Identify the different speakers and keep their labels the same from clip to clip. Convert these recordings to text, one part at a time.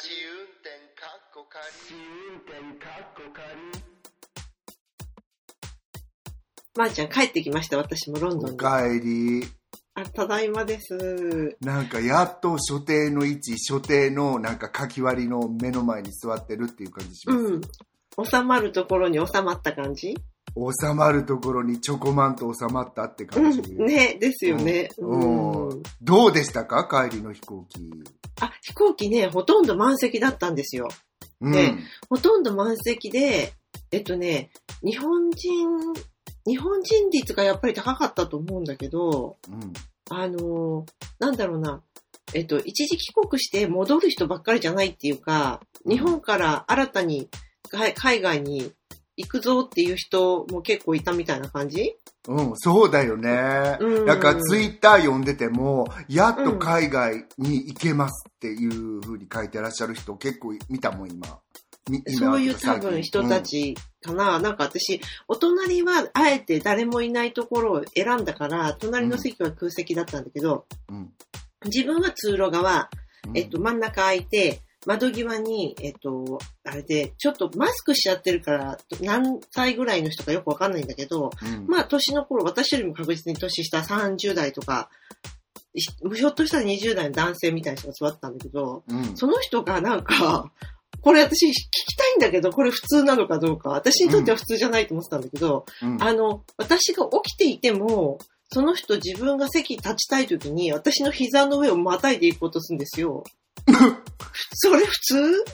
Speaker 1: 試運転かっこ仮。
Speaker 2: 運転かっこ仮。
Speaker 3: まー、ちゃん帰ってきました、私もロンドンに。
Speaker 4: おかえり。
Speaker 3: あ、ただいまです。
Speaker 4: なんかやっと所定の位置、所定のなんか書き割りの目の前に座ってるっていう感じします。
Speaker 3: うん。収まるところに収まった感じ？
Speaker 4: 収まるところにチョコマンと収まったって
Speaker 3: う
Speaker 4: 感じ。
Speaker 3: ん。ね、ですよね。
Speaker 4: うん
Speaker 3: うん。
Speaker 4: どうでしたか？帰りの飛行機。
Speaker 3: あ、飛行機ね、ほとんど満席だったんですよ。
Speaker 4: うん。
Speaker 3: ねほとんど満席で、えっとね、日本人、日本人率がやっぱり高かったと思うんだけど、
Speaker 4: うん。
Speaker 3: あのーなんだろうな、えっと、一時帰国して戻る人ばっかりじゃないっていうか、日本から新たに海海外に行くぞっていう人も結構いたみたいな感じ？
Speaker 4: うん、そうだよね。
Speaker 3: うん
Speaker 4: だからツイッター読んでても、やっと海外に行けますっていう風に書いてらっしゃる人結構見たもん、今。
Speaker 3: そういう多分人たちかな。なんか私、お隣はあえて誰もいないところを選んだから、隣の席は空席だったんだけど、
Speaker 4: うんうん
Speaker 3: 自分は通路側、
Speaker 4: うん
Speaker 3: えっと、真ん中空いて、窓際に、えっと、あれで、ちょっとマスクしちゃってるから、何歳ぐらいの人かよくわかんないんだけど、
Speaker 4: うん
Speaker 3: まあ、年の頃、私よりも確実に年下30代とか、ひひょっとしたら20代の男性みたいな人が座ってたんだけど、
Speaker 4: うん
Speaker 3: その人がなんか、これ私聞きたいんだけど、これ普通なのかどうか。私にとっては普通じゃないと思ってたんだけど、
Speaker 4: うん
Speaker 3: あの、私が起きていても、その人自分が席立ちたい時に私の膝の上をまたいでいこうとするんですよ。それ普通？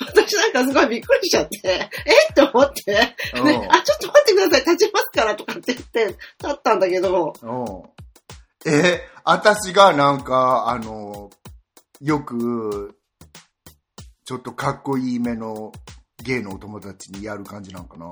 Speaker 3: 私なんかすごいびっくりしちゃって、え？って思って、ね、
Speaker 4: う。ん
Speaker 3: あ、ちょっと待ってください、立ちますからとかって言って、立ったんだけど、
Speaker 4: う。んえ、私がなんか、あの、よく、ちょっとかっこいいめのゲイのお友達にやる感じなんかな。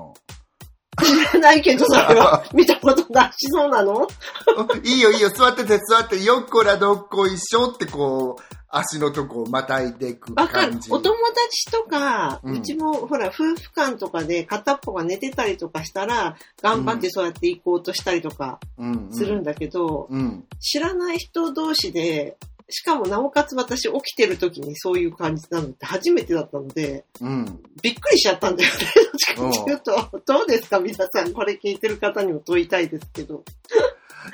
Speaker 3: 知らないけど、それは。見たことないしそうなの？
Speaker 4: いいよいいよ、座ってて座って、よっこらどっこいしょってこう、足のとこをまたいでいく感。じ。
Speaker 3: お友達とか、
Speaker 4: うん
Speaker 3: うちもほら、夫婦間とかで片っぽが寝てたりとかしたら、頑張ってそうやって行こうとしたりとか
Speaker 4: うんうん
Speaker 3: するんだけど、
Speaker 4: うん。
Speaker 3: 知らない人同士で、しかもなおかつ私起きてる時にそういう感じなのって初めてだったので、
Speaker 4: うん。
Speaker 3: びっくりしちゃったんだよね。どっちかっていうと、どうですか？皆さん、これ聞いてる方にも問いたいですけど。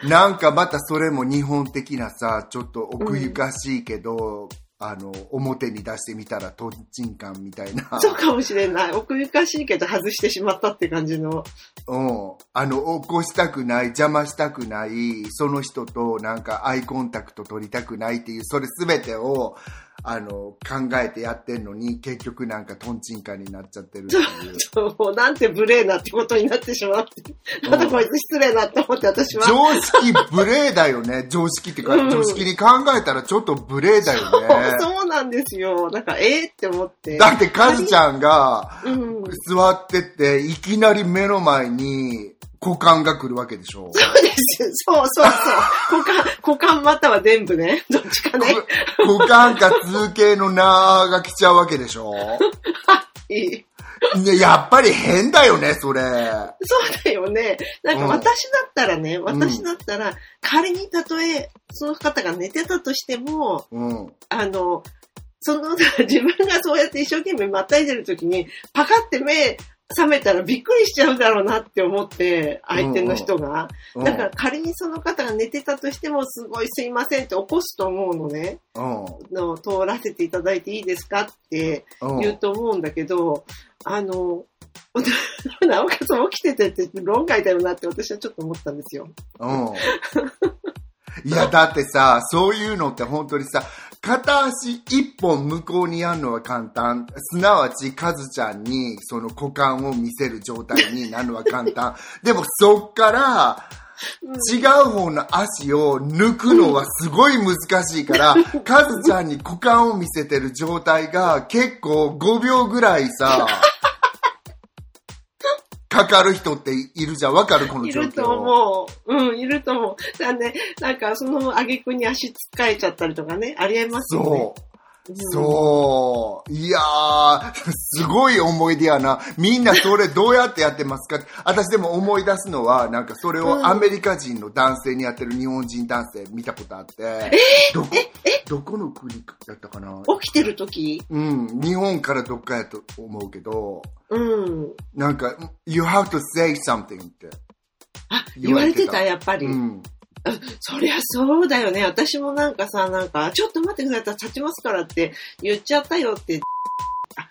Speaker 4: なんかまたそれも日本的なさ、ちょっと奥ゆかしいけど、あの、表に出してみたらトンチンカンみたいな。
Speaker 3: そうかもしれない。奥ゆかしいけど外してしまったって感じの。
Speaker 4: うん。あの、起こしたくない、邪魔したくない、その人となんかアイコンタクト取りたくないっていう、それすべてを、あの、考えてやってんのに、結局なんかトンチンカンになっちゃってるっていう。
Speaker 3: そう、なんて無礼なってことになってしまって。またこいつ失礼なって思って私は。
Speaker 4: 常識無礼だよね。常識ってか、
Speaker 3: うん
Speaker 4: 常識に考えたらちょっと無礼だよね。
Speaker 3: そうなんですよ。なんか、ええって思って。
Speaker 4: だってカズちゃんが
Speaker 3: うん。
Speaker 4: 座ってって、いきなり目の前に股間が来るわけでしょ。
Speaker 3: そうです。そうそうそう。股間、股間または全部ね。どっちかね。
Speaker 4: 股間か通形のなーが来ちゃうわけでしょ。
Speaker 3: いい
Speaker 4: ね、やっぱり変だよね、それ。
Speaker 3: そうだよね。なんか
Speaker 4: うん
Speaker 3: 私だったらね、私だったら、仮にたとえ、その方が寝てたとしても、
Speaker 4: うん。
Speaker 3: あの、その、自分がそうやって一生懸命またいでる時に、パカって目覚めたらびっくりしちゃうだろうなって思って、相手の人が。
Speaker 4: うん。
Speaker 3: だから仮にその方が寝てたとしても、すごいすいませんって起こすと思うのね。
Speaker 4: うん。
Speaker 3: の通らせていただいていいですかって
Speaker 4: うん。
Speaker 3: 言うと思うんだけど、あの、なおかつ起きててって論外だよなって私はちょっと思ったんですよ。
Speaker 4: うん。いや、だってさ、そういうのって本当にさ、片足一本向こうにやるのは簡単。すなわち、カズちゃんにその股間を見せる状態になるのは簡単。でもそっから、違う方の足を抜くのはすごい難しいから、カズちゃんに股間を見せてる状態が結構5秒ぐらいさ、かかる人っているじゃん。わかるこの状況。
Speaker 3: いると思う。うん、いると思う。だね、なんかその挙句に足つっかえちゃったりとかね、ありえますよね。
Speaker 4: そう。そう。いやー、すごい思い出やな。みんなそれどうやってやってますか？私でも思い出すのは、なんかそれをアメリカ人の男性にやってる日本人男性見たことあって。どこ、どこの国やったかな？
Speaker 3: 起きてる時？
Speaker 4: うん。日本からどっかやと思うけど、
Speaker 3: うん。
Speaker 4: なんか、you have to say something って。
Speaker 3: あ、言われてた、
Speaker 4: 言われてた
Speaker 3: やっぱり。
Speaker 4: うん。
Speaker 3: そりゃそうだよね。私もなんかさ、なんか、ちょっと待ってください、立ちますからって言っちゃったよって、あ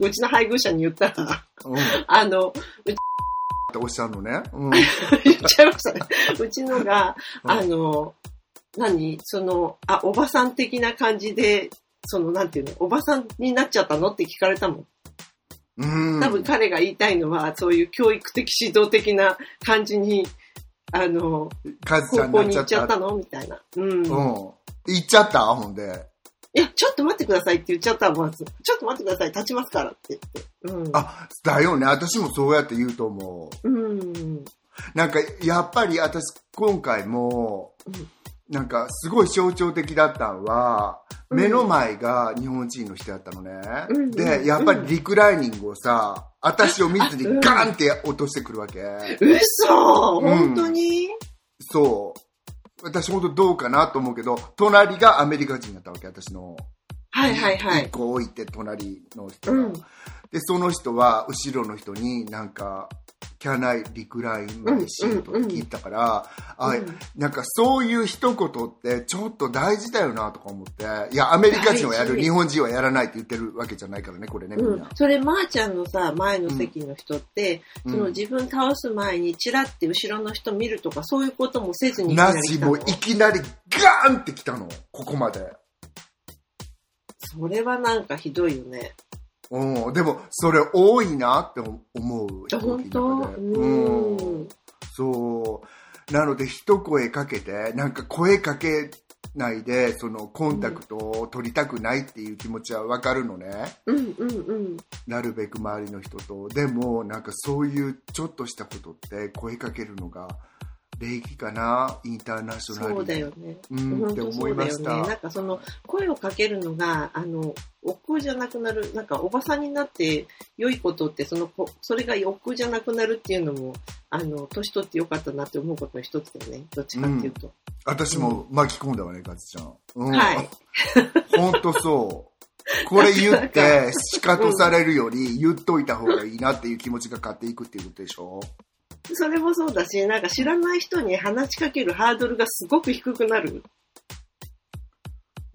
Speaker 3: うちの配偶者に言ったら、
Speaker 4: うん。っ
Speaker 3: あの、
Speaker 4: ておっしゃるのね。うん。
Speaker 3: 言っちゃいましたね。うちのが、
Speaker 4: うん
Speaker 3: あの、何？その、あ、おばさん的な感じで、その、なんていうの、おばさんになっちゃったのって聞かれたもん。
Speaker 4: うん。
Speaker 3: 多分彼が言いたいのは、そういう教育的指導的な感じに、あの、
Speaker 4: カズちゃ
Speaker 3: 高
Speaker 4: んに
Speaker 3: 行っちゃったたの？みたいな。うん。
Speaker 4: うん。行っちゃった？ほんで。
Speaker 3: いや、ちょっと待ってくださいって言っちゃったら、まず。ちょっと待ってください、立ちますからって言って。
Speaker 4: あ、だよね。私もそうやって言うと思う。
Speaker 3: うん。うん。
Speaker 4: なんか、やっぱり私、今回も
Speaker 3: うん、
Speaker 4: なんか、すごい象徴的だったのは、
Speaker 3: うん
Speaker 4: 目の前が日本人の人やったのね。
Speaker 3: うん
Speaker 4: で、やっぱりリクライニングをさ、私を見ずに
Speaker 3: うん
Speaker 4: ガンって落としてくるわけ。
Speaker 3: 嘘
Speaker 4: うん
Speaker 3: 本当に、
Speaker 4: そう。私本当どうかなと思うけど、隣がアメリカ人だったわけ、私の。
Speaker 3: はいはいはい。
Speaker 4: 一個置いて隣の人が。
Speaker 3: うん。
Speaker 4: で、その人は後ろの人になんか、Can I recline my seat? って聞いたから、あ
Speaker 3: うん
Speaker 4: なんかそういう一言ってちょっと大事だよなとか思って、いや、アメリカ人はやる、日本人はやらないって言ってるわけじゃないからね、これね、みんな。。
Speaker 3: うんそれ、まーちゃんのさ、前の席の人って、
Speaker 4: うん
Speaker 3: その自分倒す前にチラって後ろの人見るとか、そういうこともせずに
Speaker 4: なしもういきなりガーンって来たの、ここまで。
Speaker 3: それはなんかひどいよね。
Speaker 4: うん、でも、それ多いなって思う。
Speaker 3: 本当？うん
Speaker 4: そう。なので、一声かけて、なんか声かけないで、そのコンタクトを取りたくないっていう気持ちはわかるのね。
Speaker 3: うんうんうん。
Speaker 4: なるべく周りの人と。でも、なんかそういうちょっとしたことって声かけるのが礼儀かな？インターナショナル
Speaker 3: そうだよね。
Speaker 4: うん、って思
Speaker 3: 本当そ
Speaker 4: いうました。
Speaker 3: だよね。なんかその声をかけるのが、あの、億劫じゃなくなる、なんかおばさんになって良いことって、そのこ、それが億劫じゃなくなるっていうのも、あの、年取ってよかったなって思うことの一つだよね。どっちかっていうと。
Speaker 4: 私も巻き込んだわね、カズちゃん。うん、
Speaker 3: はい。
Speaker 4: ほんとそう。これ言って、仕方されるより言っといた方がいいなっていう気持ちが勝っていくっていうことでしょ？
Speaker 3: それもそうだし、なんか知らない人に話しかけるハードルがすごく低くなる。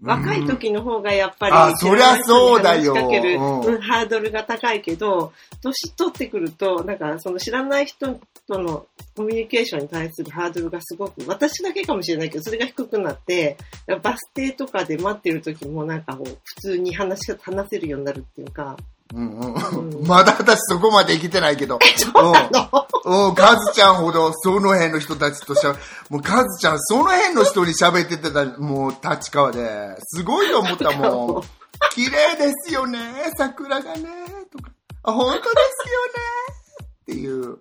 Speaker 3: 若い時の方がやっぱり、
Speaker 4: あそりゃそうだよ。
Speaker 3: か
Speaker 4: うん
Speaker 3: ハードルが高いけど、年取ってくると、なんかその知らない人とのコミュニケーションに対するハードルがすごく、私だけかもしれないけど、それが低くなって、バス停とかで待ってる時もなんかこう、普通に話し、話せるようになるっていうか、
Speaker 4: うんうん
Speaker 3: うん
Speaker 4: まだ私そこまで生きてないけど。
Speaker 3: の？
Speaker 4: うん。うん、カズちゃんほどその辺の人たちとしゃ、もうカズちゃんその辺の人に喋っててた、もう立川で。すごいと思ったもん。綺麗ですよね、桜がね、とか。あ、本当ですよね。っていう、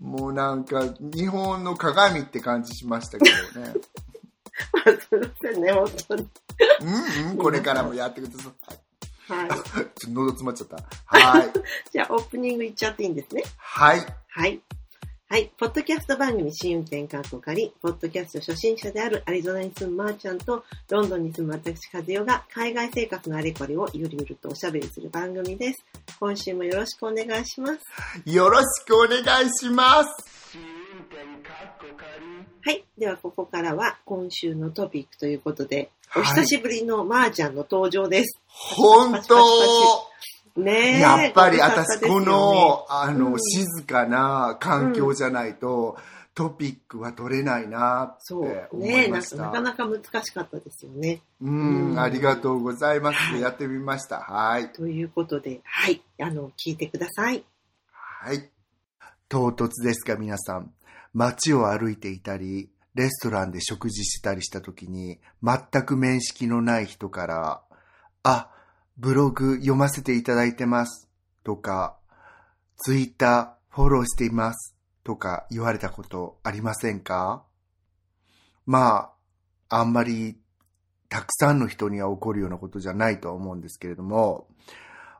Speaker 4: もうなんか、日本の鏡って感じしましたけどね。
Speaker 3: すいませんね、本当に。
Speaker 4: うんうん、これからもやってください。
Speaker 3: はい。
Speaker 4: ちょっと喉詰まっちゃった。はい。
Speaker 3: じゃあ、オープニングいっちゃっていいんですね？
Speaker 4: はい。
Speaker 3: はい。はい。ポッドキャスト番組新運転カッコ仮、ポッドキャスト初心者であるアリゾナに住むまーちゃんと、ロンドンに住む私、和代が海外生活のあれこれをゆるゆるとおしゃべりする番組です。今週もよろしくお願いします。
Speaker 4: よろしくお願いします。
Speaker 3: はい。では、ここからは今週のトピックということで、
Speaker 4: はい
Speaker 3: お久しぶりのまーちゃんの登場です。
Speaker 4: 本当
Speaker 3: ねえ。
Speaker 4: やっぱり私この、あの、
Speaker 3: うん
Speaker 4: 静かな環境じゃないと、トピックは取れないなって
Speaker 3: そう。
Speaker 4: 思いました。
Speaker 3: なかなか難しかったですよね。
Speaker 4: うん、
Speaker 3: うん
Speaker 4: ありがとうございます。
Speaker 3: はい
Speaker 4: やってみました。はい。
Speaker 3: ということで、はい。あの、聞いてください。
Speaker 4: はい。唐突ですが皆さん、街を歩いていたり、レストランで食事したりした時に、全く面識のない人から、あ、ブログ読ませていただいてます。とか、ツイッターフォローしています。とか言われたことありませんか？まあ、あんまりたくさんの人には起こるようなことじゃないと思うんですけれども、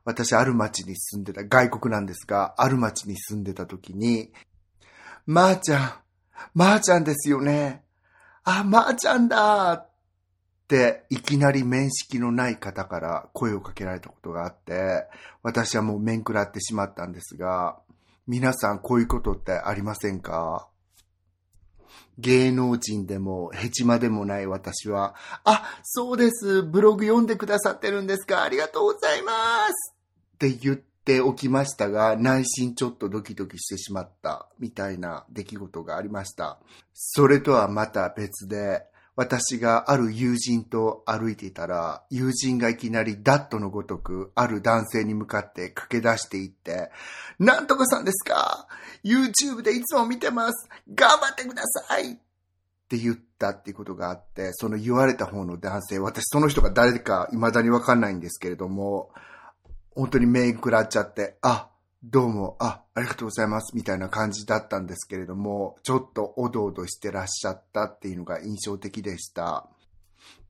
Speaker 4: 私ある町に住んでた、外国なんですが、ある町に住んでた時に、まー、ちゃん、まー、ちゃんですよね。あ、まー、ちゃんだって、いきなり面識のない方から声をかけられたことがあって、私はもう面食らってしまったんですが、皆さんこういうことってありませんか？芸能人でもヘチマでもない私は、あ、そうです、ブログ読んでくださってるんですか？ありがとうございます。って言っておきましたが、内心ちょっとドキドキしてしまったみたいな出来事がありました。それとはまた別で、私がある友人と歩いていたら、友人がいきなりダットのごとく、ある男性に向かって駆け出していって、なんとかさんですか ?YouTube でいつも見てます頑張ってくださいって言ったっていうことがあって、その言われた方の男性、私その人が誰か未だにわかんないんですけれども、本当に目食らっちゃって、あ、どうも、あ、ありがとうございます、みたいな感じだったんですけれども、ちょっとおどおどしてらっしゃったっていうのが印象的でした。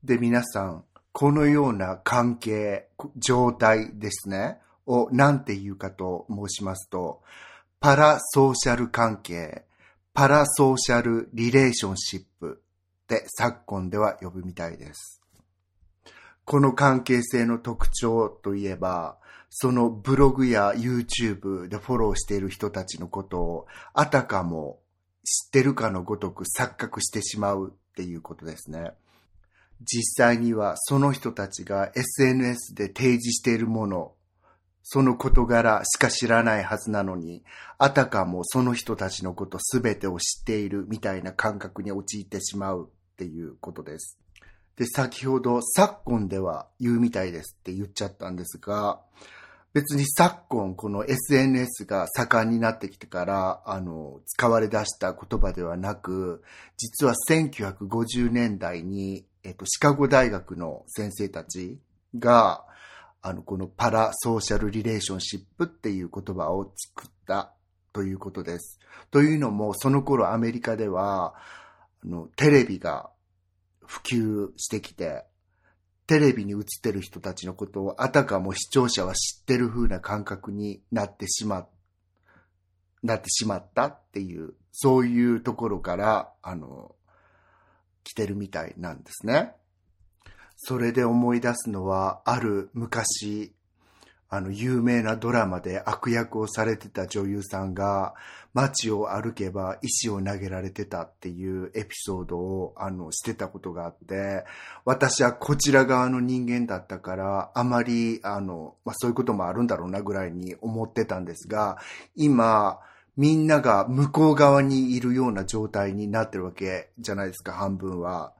Speaker 4: で、皆さん、このような関係、状態ですね、を何て言うかと申しますと、パラソーシャル関係、パラソーシャルリレーションシップって昨今では呼ぶみたいです。この関係性の特徴といえば、そのブログや YouTube でフォローしている人たちのことをあたかも知ってるかのごとく錯覚してしまうっていうことですね。実際にはその人たちが SNS で提示しているもの、その事柄しか知らないはずなのに、あたかもその人たちのことすべてを知っているみたいな感覚に陥ってしまうっていうことです。で、先ほど昨今では言うみたいですって言っちゃったんですが、別に昨今この SNS が盛んになってきてから、あの、使われ出した言葉ではなく、実は1950年代に、えっと、シカゴ大学の先生たちが、あの、このパラソーシャルリレーションシップっていう言葉を作ったということです。というのも、その頃アメリカでは、あの、テレビが普及してきて、テレビに映ってる人たちのことをあたかも視聴者は知ってる風な感覚になってしま、なってしまったっていう、そういうところから、あの、来てるみたいなんですね。それで思い出すのは、ある昔、あの、有名なドラマで悪役をされてた女優さんが、街を歩けば石を投げられてたっていうエピソードを、あの、してたことがあって、私はこちら側の人間だったから、あまり、あの、まあ、そういうこともあるんだろうなぐらいに思ってたんですが、今、みんなが向こう側にいるような状態になってるわけじゃないですか、半分は。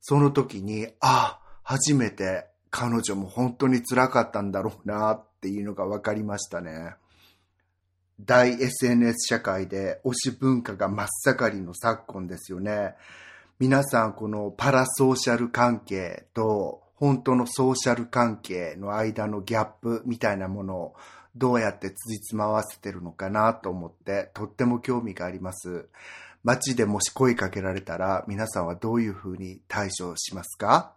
Speaker 4: その時に、あ、初めて彼女も本当に辛かったんだろうなっていうのが分かりましたね。大 SNS 社会で推し文化が真っ盛りの昨今ですよね。皆さんこのパラソーシャル関係と本当のソーシャル関係の間のギャップみたいなものをどうやって辻褄合わせてるのかなと思ってとっても興味があります。街でもし声かけられたら皆さんはどういうふうに対処しますか？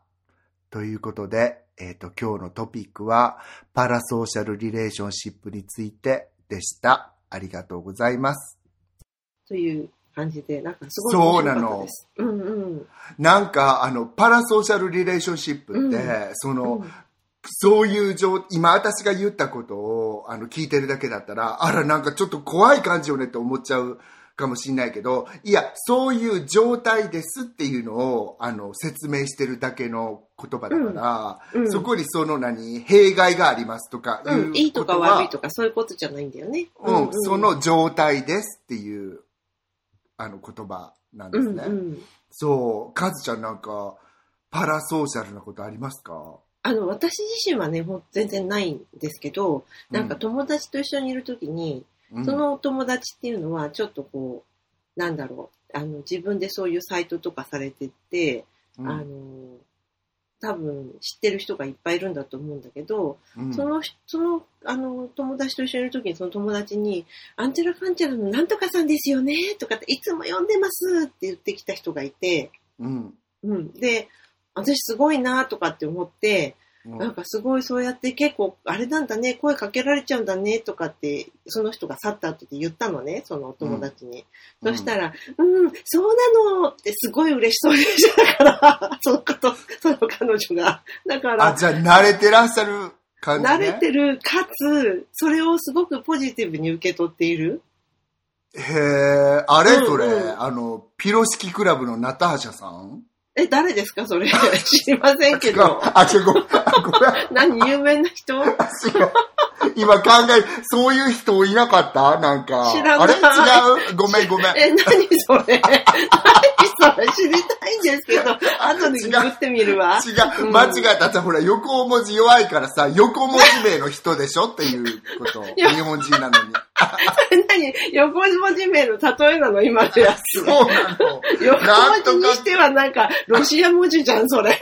Speaker 4: ということで、えっ、と、今日のトピックは、パラソーシャルリレーションシップについてでした。ありがとうございます。
Speaker 3: という感じで、なんかすごい
Speaker 4: そうなの。
Speaker 3: うんうん。
Speaker 4: なんか、あの、パラソーシャルリレーションシップって、
Speaker 3: うん
Speaker 4: その、
Speaker 3: うん
Speaker 4: そういう状、今私が言ったことを、あの、聞いてるだけだったら、あら、なんかちょっと怖い感じよねって思っちゃうかもしれないけど、いや、そういう状態ですっていうのを、あの、説明してるだけの言葉だから、
Speaker 3: うんうん
Speaker 4: そこにその何、弊害がありますとかいう
Speaker 3: うん、いいとか悪いとかそういうことじゃないんだよね。
Speaker 4: うん、その状態ですっていう、あの、言葉なんですね。
Speaker 3: うんうん。
Speaker 4: そう、カズちゃんなんか、パラソーシャルなことありますか？
Speaker 3: あの、私自身はね、全然ないんですけど、なんか友達と一緒にいるときに、
Speaker 4: うん
Speaker 3: そのお友達っていうのは、ちょっとこう、なんだろう、あの、自分でそういうサイトとかされてて、
Speaker 4: うん
Speaker 3: あの、多分知ってる人がいっぱいいるんだと思うんだけど、
Speaker 4: うん
Speaker 3: その、その、あの、友達と一緒にいるときに、その友達に、アンチャラカンチャラのなんとかさんですよねとかって、いつも読んでますって言ってきた人がいて、
Speaker 4: うん。
Speaker 3: うん。で、私すごいなとかって思って、
Speaker 4: うん
Speaker 3: なんかすごいそうやって結構、あれなんだね、声かけられちゃうんだね、とかって、その人が去った後で言ったのね、そのお友達に。そしたら、うん、そうなのってすごい嬉しそうでしたから、そのこと、その彼女が。だか
Speaker 4: あ、
Speaker 3: ら、
Speaker 4: じゃあ慣れてらっしゃる感じ、ね、
Speaker 3: 慣れてる、かつ、それをすごくポジティブに受け取っている。
Speaker 4: へえ、あれ
Speaker 3: うん
Speaker 4: それ、
Speaker 3: うん
Speaker 4: あの、ピロシキクラブのナターシャさん？
Speaker 3: え、誰ですかそれ？知りませんけど。
Speaker 4: あ、違う、ご。
Speaker 3: 何有名な人？
Speaker 4: 違う。今考え、そういう人いなかった？なんか。
Speaker 3: 知らない
Speaker 4: あれ？違う？ごめんごめん。
Speaker 3: え、何それ？何それ？知りたいんですけど、後でググってみるわ。
Speaker 4: 違う、間違えた。ほら、横文字弱いからさ、横文字名の人でしょっていうこと。日本人なのに。
Speaker 3: 何？横文字名の例えなの今のやつ。
Speaker 4: そうなの。
Speaker 3: 横文字にしてはなんか、ロシア文字じゃん、それ。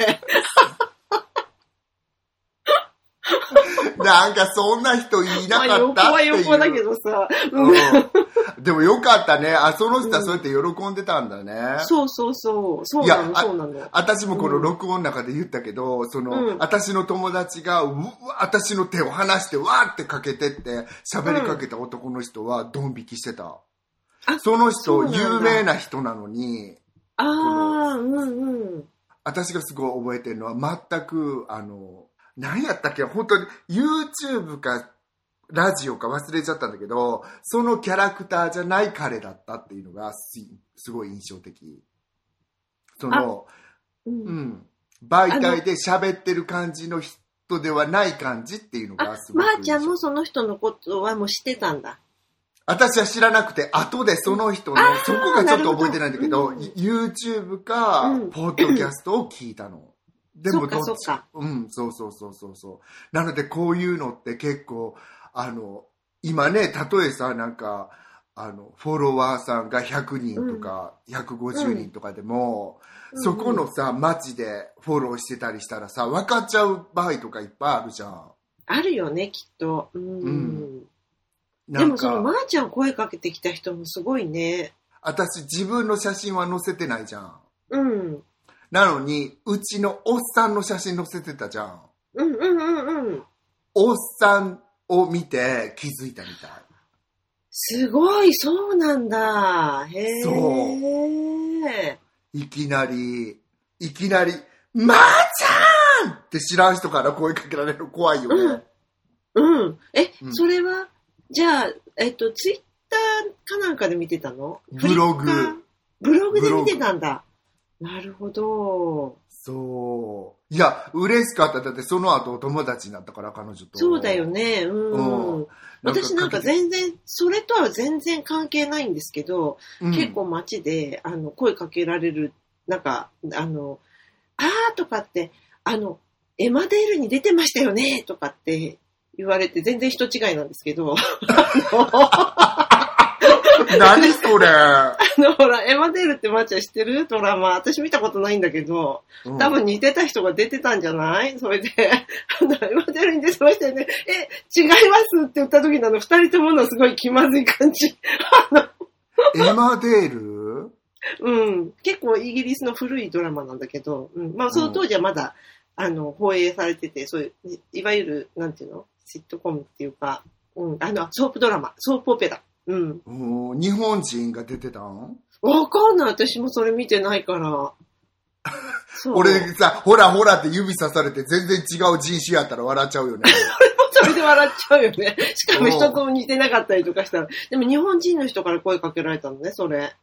Speaker 4: なんかそんな人いな
Speaker 3: まあ
Speaker 4: か
Speaker 3: 横は
Speaker 4: ったっていう。
Speaker 3: 横だけどさ。うん
Speaker 4: うん。でもよかったね。あ、その人はそうやって喜んでたんだね。
Speaker 3: そうそうそう。そう
Speaker 4: いや
Speaker 3: なの、
Speaker 4: あ
Speaker 3: そうなの。
Speaker 4: 私もこの録音の中で言ったけど、その、
Speaker 3: うん
Speaker 4: 私の友達が、うわ私の手を離して、わーってかけてって、喋りかけた男の人は、ドン引きしてた。
Speaker 3: あ
Speaker 4: その人、有名な人なのに、
Speaker 3: ああ、うんうん。
Speaker 4: 私がすごい覚えてるのは、全く、あの、何やったっけ？本当に、YouTube か、ラジオか忘れちゃったんだけど、そのキャラクターじゃない彼だったっていうのがす、すごい印象的。その、
Speaker 3: う
Speaker 4: うんん。媒体で喋ってる感じの人ではない感じっていうの
Speaker 3: あ
Speaker 4: がす、ごく
Speaker 3: ま。ーちゃんもその人のことはもう知ってたんだ。
Speaker 4: 私は知らなくて、後でその人の、そこがちょっと覚えてないんだけど、
Speaker 3: なるほど
Speaker 4: YouTube か、
Speaker 3: うん
Speaker 4: ポッドキャストを聞いたの。でもどっち？うん、そうそうそうそうそう。なのでこういうのって結構、あの、今ね、例えさ、なんか、あの、フォロワーさんが100人とか、150人とかでも、そこのさ、街でフォローしてたりしたらさ、分かっちゃう場合とかいっぱいあるじゃん。
Speaker 3: あるよね、きっと。うん。
Speaker 4: うんな
Speaker 3: でもそのまーちゃん声かけてきた人もすごいね。
Speaker 4: 私自分の写真は載せてないじゃん。
Speaker 3: うん。
Speaker 4: なのに、うちのおっさんの写真載せてたじゃん。
Speaker 3: うんうんうんうん。
Speaker 4: おっさんを見て気づいたみたい。
Speaker 3: すごい、そうなんだ。へえ。
Speaker 4: いきなり、いきなり、まーちゃんって知らん人から声かけられるの怖いよね。
Speaker 3: うん。え、
Speaker 4: うん
Speaker 3: それは、じゃあ、えっと、ツイッターかなんかで見てたの？
Speaker 4: ブログ
Speaker 3: ブログで見てたんだ。なるほど。
Speaker 4: そう。いや、嬉しかった。だってその後お友達になったから、彼女と。
Speaker 3: そうだよね。うん。
Speaker 4: うん
Speaker 3: 私なんか
Speaker 4: かけて
Speaker 3: 全然、それとは全然関係ないんですけど、
Speaker 4: うん
Speaker 3: 結構街で、あの、声かけられる、なんか、あの、あーとかって、あの、エマデールに出てましたよねとかって言われて、全然人違いなんですけど、
Speaker 4: 何それ、
Speaker 3: あの、ほら、エマデールってマーちゃん知ってる？ドラマ。私見たことないんだけど、
Speaker 4: うん
Speaker 3: 多分似てた人が出てたんじゃない？それで、あの、エマデールに出てましたよね。え、違いますって言った時のあの、二人とものすごい気まずい感じ。
Speaker 4: Emmerdale？
Speaker 3: うん。結構イギリスの古いドラマなんだけど、うん。まあ、その当時はまだ、あの、放映されてて、そういう、いわゆる、なんていうの？シットコムっていうか、うん。あの、ソープドラマ、ソープオペラ。うん。
Speaker 4: うん日本人が出てたん？
Speaker 3: わかんない。私もそれ見てないから。
Speaker 4: 俺さ、ほらほらって指さされて全然違う人種やったら笑っちゃうよね。
Speaker 3: それで笑っちゃうよね。しかも人とも似てなかったりとかしたら。でも日本人の人から声かけられたのね、それ。
Speaker 4: へ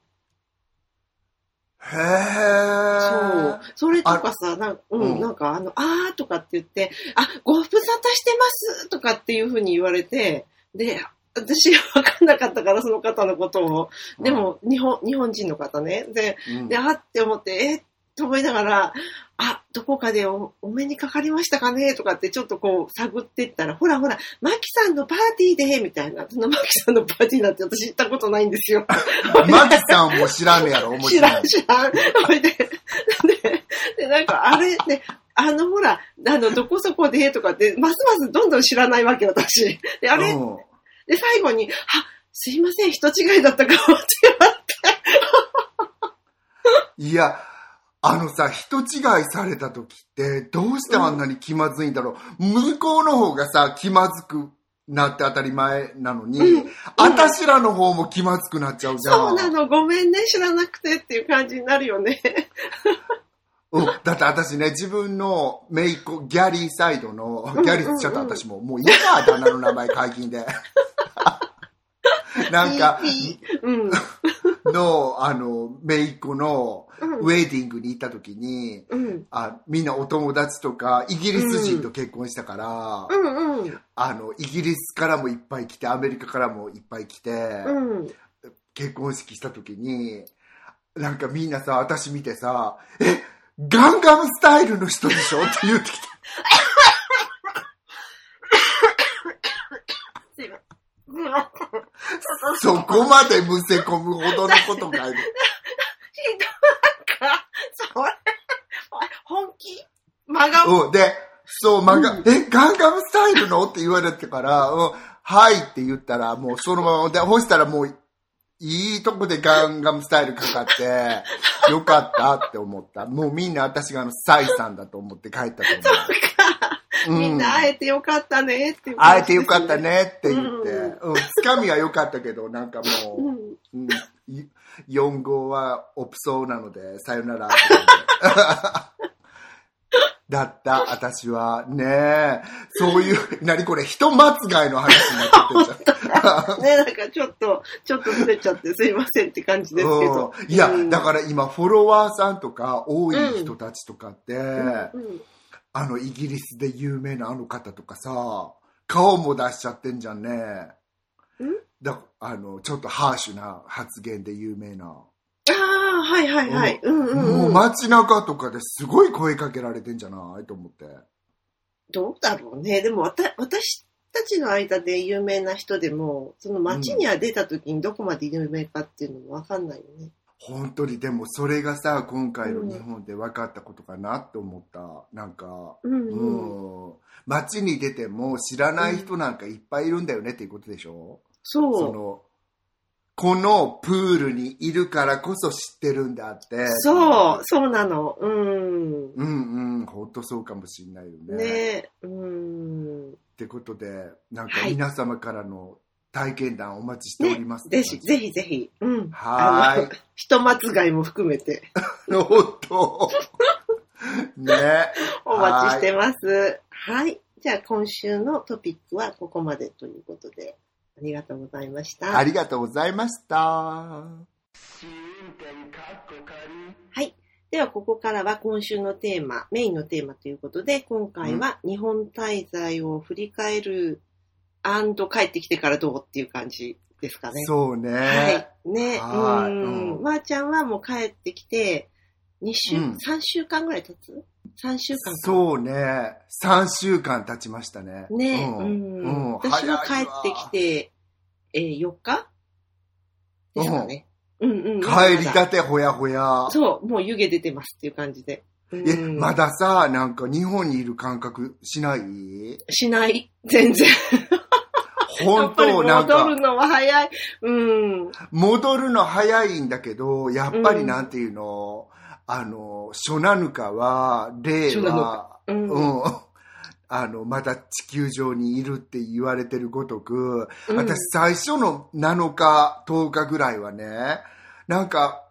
Speaker 4: え。
Speaker 3: そう。それとかさ、なんうん、
Speaker 4: うん
Speaker 3: なんかあの、あーとかって言って、あ、ご無沙汰してますとかっていうふうに言われて、で、私わかんなかったから、その方のことを。でも、日本、日本人の方ね。で、
Speaker 4: うん
Speaker 3: で、あって思って、え？と思いながら、あ、どこかでおお目にかかりましたかね？とかってちょっとこう探っていったら、ほらほら、マキさんのパーティーで、みたいな。そのマキさんのパーティーなんて私行ったことないんですよ。
Speaker 4: マキさんも知らんねやろ、面
Speaker 3: 知
Speaker 4: 白い
Speaker 3: らん知らん。それで、で、で、なんかあれ、ね、あのほら、あの、どこそこで？とかって、ますますどんどん知らないわけ、私。で、あれ、
Speaker 4: うん
Speaker 3: で、最後に、あ、すいません、人違いだったかもって言われて。
Speaker 4: いや、あのさ、人違いされた時って、どうしてあんなに気まずいんだろう。向こうの方がさ、気まずくなって当たり前なのに、
Speaker 3: うん
Speaker 4: あたしらの方も気まずくなっちゃうじゃん。
Speaker 3: そうなの、ごめんね、知らなくてっていう感じになるよね。
Speaker 4: うん、だって私ね、自分の姪っ子、ギャリーサイドの、
Speaker 3: うん
Speaker 4: ギャリーって言っちゃった私も、もう嫌だ、旦那の名前解禁で。なんか。の、あの、姪っ子の
Speaker 3: うん
Speaker 4: ウェディングに行った時に、
Speaker 3: うん。
Speaker 4: あみんなお友達とか、イギリス人と結婚したから、
Speaker 3: うんうん。
Speaker 4: あの、イギリスからもいっぱい来て、アメリカからもいっぱい来て、
Speaker 3: うん。
Speaker 4: 結婚式した時に、なんかみんなさ、私見てさ、え、ガンガムスタイルの人でしょ？って言ってきて。
Speaker 3: すいません。
Speaker 4: そこまでむせ込むほどのことがいる。
Speaker 3: ひどいか、それ、本気？真顔？
Speaker 4: うん、で、そう、漫画、え、ガンガムスタイルの？って言われてから、うん、はいって言ったら、もうそのまま、で、干したらもう、いいとこでガンガムスタイルかかって、よかったって思った。もうみんな私があの、サイさんだと思って帰ったと思う。
Speaker 3: みんな会えてよかったねっていう
Speaker 4: 会えてよかった。ねって言って、
Speaker 3: う
Speaker 4: うん、つかみはよかったけど、なんかもう、
Speaker 3: うん。
Speaker 4: うん、い4号はオプソーなので、さよならって言って。だった、私は。ねえ。そういう、何これ、人間違いの話になっちゃってるじゃん。
Speaker 3: ね、なんかちょっと、ちょっとずれちゃってすいませんって感じですけど。
Speaker 4: うんいや、
Speaker 3: うん
Speaker 4: だから今、フォロワーさんとか、多い人たちとかって、
Speaker 3: うん
Speaker 4: あの、イギリスで有名なあの方とかさ、顔も出しちゃってんじゃんね。
Speaker 3: ん？
Speaker 4: だあの、ちょっとハーシュな発言で有名な。
Speaker 3: ああ、はいはいはい。うんうん
Speaker 4: もう
Speaker 3: うん。
Speaker 4: 街中とかですごい声かけられてんじゃないと思って。
Speaker 3: どうだろうね。でもわた、私たちの間で有名な人でも、その街には出た時にどこまで有名かっていうのもわかんないよね。
Speaker 4: 本当にでもそれがさ、今回の日本で分かったことかなって思った。なんか、
Speaker 3: うんうん。
Speaker 4: うん。街に出ても知らない人なんかいっぱいいるんだよねっていうことでしょ、
Speaker 3: そ。
Speaker 4: そうの、このプールにいるからこそ知ってるんだって。
Speaker 3: そう、そうなの。うん。
Speaker 4: うんうん、本当そうかもしれないよね。
Speaker 3: ねうん。
Speaker 4: ってことで、なんか
Speaker 3: はい
Speaker 4: 皆様からの体験談お待ちしております。
Speaker 3: ぜひ、ぜひぜひ。うん。
Speaker 4: はーい。
Speaker 3: 人間違いも含めて
Speaker 4: 本当。ね。
Speaker 3: お待ちしてます。はい。じゃあ今週のトピックはここまでということで、ありがとうございました。
Speaker 4: ありがとうございました。
Speaker 3: はい。では、ここからは今週のテーマ、メインのテーマということで、今回は日本滞在を振り返る、アンド帰ってきてからどうっていう感じですかね。
Speaker 4: そうね。
Speaker 3: はい。ね。
Speaker 4: はい
Speaker 3: うん。まー、ちゃんはもう帰ってきて、2週、
Speaker 4: うん
Speaker 3: 3週間ぐらい経つ ?3 週間。
Speaker 4: そうね。3週間経ちましたね。
Speaker 3: ね。
Speaker 4: う
Speaker 3: ん。
Speaker 4: うん、
Speaker 3: 私は帰ってきて、えー、4日ですかね。うんうん。
Speaker 4: 帰りたてほやほや。
Speaker 3: そう、もう湯気出てますっていう感じで。
Speaker 4: え、まださ、なんか日本にいる感覚しない
Speaker 3: しない。全然。や
Speaker 4: 本当なんか
Speaker 3: 戻る、のは早い。うん。
Speaker 4: 戻るの早いんだけど、やっぱり
Speaker 3: うん
Speaker 4: なんていうの、あの、初七日は、霊
Speaker 3: 初七
Speaker 4: は、
Speaker 3: うん。
Speaker 4: うん。あの、まだ地球上にいるって言われてるごとく、
Speaker 3: うん
Speaker 4: 私最初の7日、10日ぐらいはね、なんか、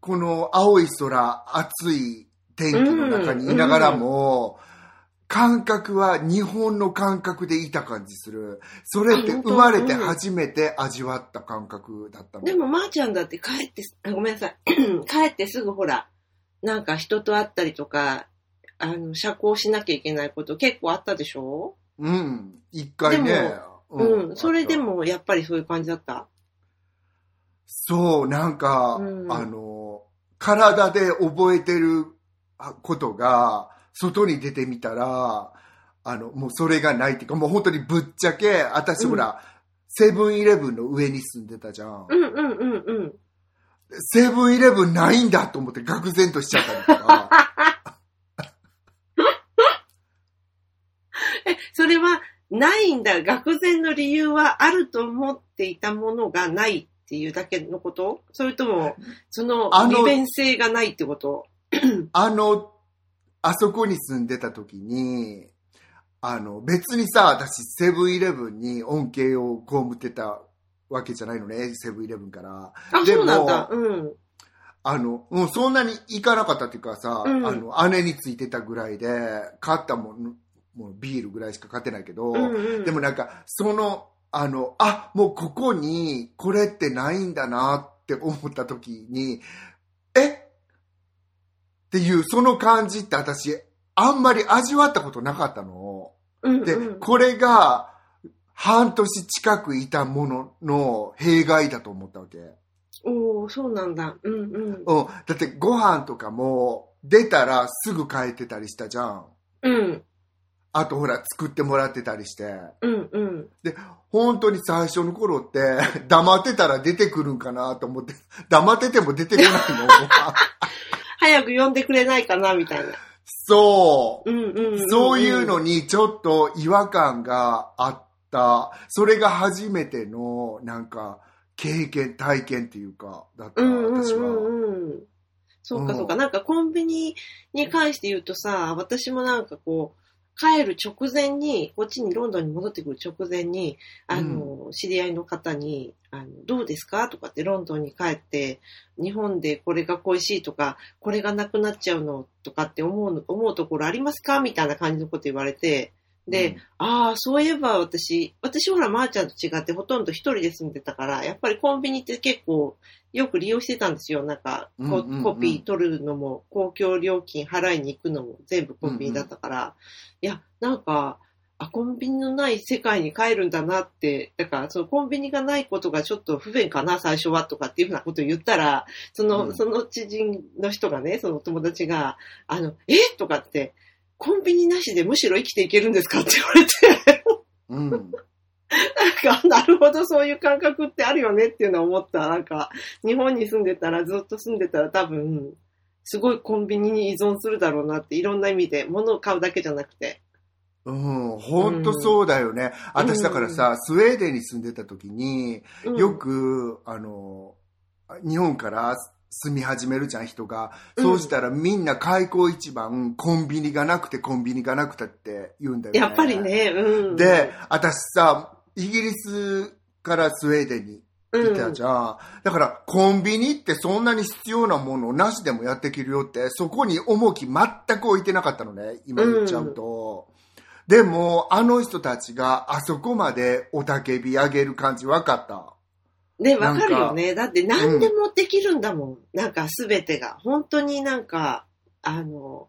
Speaker 4: この青い空、暑い天気の中にいながらも、感覚は日本の感覚でいた感じする。それって生まれて初めて味わった感覚だったもん。
Speaker 3: でも、まーちゃんだって帰ってごめんなさい。帰ってすぐほら、なんか人と会ったりとか、あの、社交しなきゃいけないこと結構あったでしょ？
Speaker 4: うん。一回ね。
Speaker 3: うん。それで
Speaker 4: も。
Speaker 3: もやっぱりそういう感じだった？
Speaker 4: そう、なんか、
Speaker 3: うん
Speaker 4: あの、体で覚えてることが、外に出てみたら、あの、もうそれがないっていうか、もう本当にぶっちゃけ、私
Speaker 3: うん
Speaker 4: ほら、セブンイレブンの上に住んでたじゃん。
Speaker 3: うんうんうんうん。
Speaker 4: セブンイレブンないんだと思って愕然としちゃったりとか。
Speaker 3: え、それは、ないんだ。愕然の理由はあると思っていたものがないっていうだけのこと？それとも、その利便性がないってこと？
Speaker 4: あの、あそこに住んでた時に、あの、別にさ、私、セブンイレブンに恩恵を被ってたわけじゃないのね、セブンイレブンから。
Speaker 3: あ、
Speaker 4: でも
Speaker 3: そうなんだ。うん。
Speaker 4: あの、もうそんなに行かなかったっていうかさ、
Speaker 3: うん
Speaker 4: あの、姉についてたぐらいで、買ったもん、もうビールぐらいしか買ってないけど、
Speaker 3: うんうん、
Speaker 4: でもなんか、その、あの、あ、もうここにこれってないんだなって思った時に、えっていう、その感じって私、あんまり味わったことなかったの。で、
Speaker 3: うんうん、
Speaker 4: これが、半年近くいたものの弊害だと思ったわけ。
Speaker 3: おおそうなんだ。うんうん。
Speaker 4: うん。だってご飯とかも、出たらすぐ帰ってたりしたじゃん。
Speaker 3: うん。
Speaker 4: あとほら、作ってもらってたりして。
Speaker 3: うんうん。
Speaker 4: 本当に最初の頃って、黙ってたら出てくるんかなと思って、黙ってても出てこないの。
Speaker 3: 早く呼んでくれないかな、みたいな。
Speaker 4: そう。
Speaker 3: うんうんうんうん。
Speaker 4: そういうのにちょっと違和感があった。それが初めての、なんか、経験、体験っていうか、だった、
Speaker 3: うんうん
Speaker 4: 私は。
Speaker 3: うんうん。そうかそうか。
Speaker 4: うん
Speaker 3: なんかコンビニに関して言うとさ、私もなんかこう、帰る直前に、こっちにロンドンに戻ってくる直前に、あの、知り合いの方に、あの、どうですか？とかってロンドンに帰って、日本でこれが恋しいとか、これがなくなっちゃうのとかって思うの、思うところありますか？みたいな感じのこと言われて、で、ああ、そういえば私、私ほら、まーちゃんと違ってほとんど一人で住んでたから、やっぱりコンビニって結構よく利用してたんですよ。なんか、こ
Speaker 4: うんうんうん。
Speaker 3: コピー取るのも、公共料金払いに行くのも全部コンビニだったから、いや、なんか、あ、コンビニのない世界に帰るんだなって、だから、そのコンビニがないことがちょっと不便かな、最初は、とかっていうふうなことを言ったら、その、
Speaker 4: うん。
Speaker 3: その知人の人がね、その友達が、あの、えとかって、コンビニなしでむしろ生きていけるんですかって言われて、
Speaker 4: うん。
Speaker 3: なんか、なるほど、そういう感覚ってあるよねっていうのを思った。なんか、日本に住んでたら、ずっと住んでたら多分、すごいコンビニに依存するだろうなって、いろんな意味で、物を買うだけじゃなくて。
Speaker 4: うん、ほんとそうだよね。私だからさ、スウェーデンに住んでた時に、
Speaker 3: うん
Speaker 4: よく、あの、日本から住み始めるじゃん、人が。
Speaker 3: うん
Speaker 4: そうしたらみんな開口一番、コンビニがなくて、コンビニがなくてって言うんだよね。
Speaker 3: やっぱり。ね、うん。
Speaker 4: で、私さ、イギリスからスウェーデンに
Speaker 3: うん、
Speaker 4: いたじゃん。だから、コンビニってそんなに必要なものなしでもやっていけるよって、そこに重き全く置いてなかったのね、今言っちゃうと。でも、あの人たちがあそこまでおたけび上げる感じ分かった。
Speaker 3: ね、わかるよね。だって何でもできるんだもん。なんかすべてが。本当になんか、あの、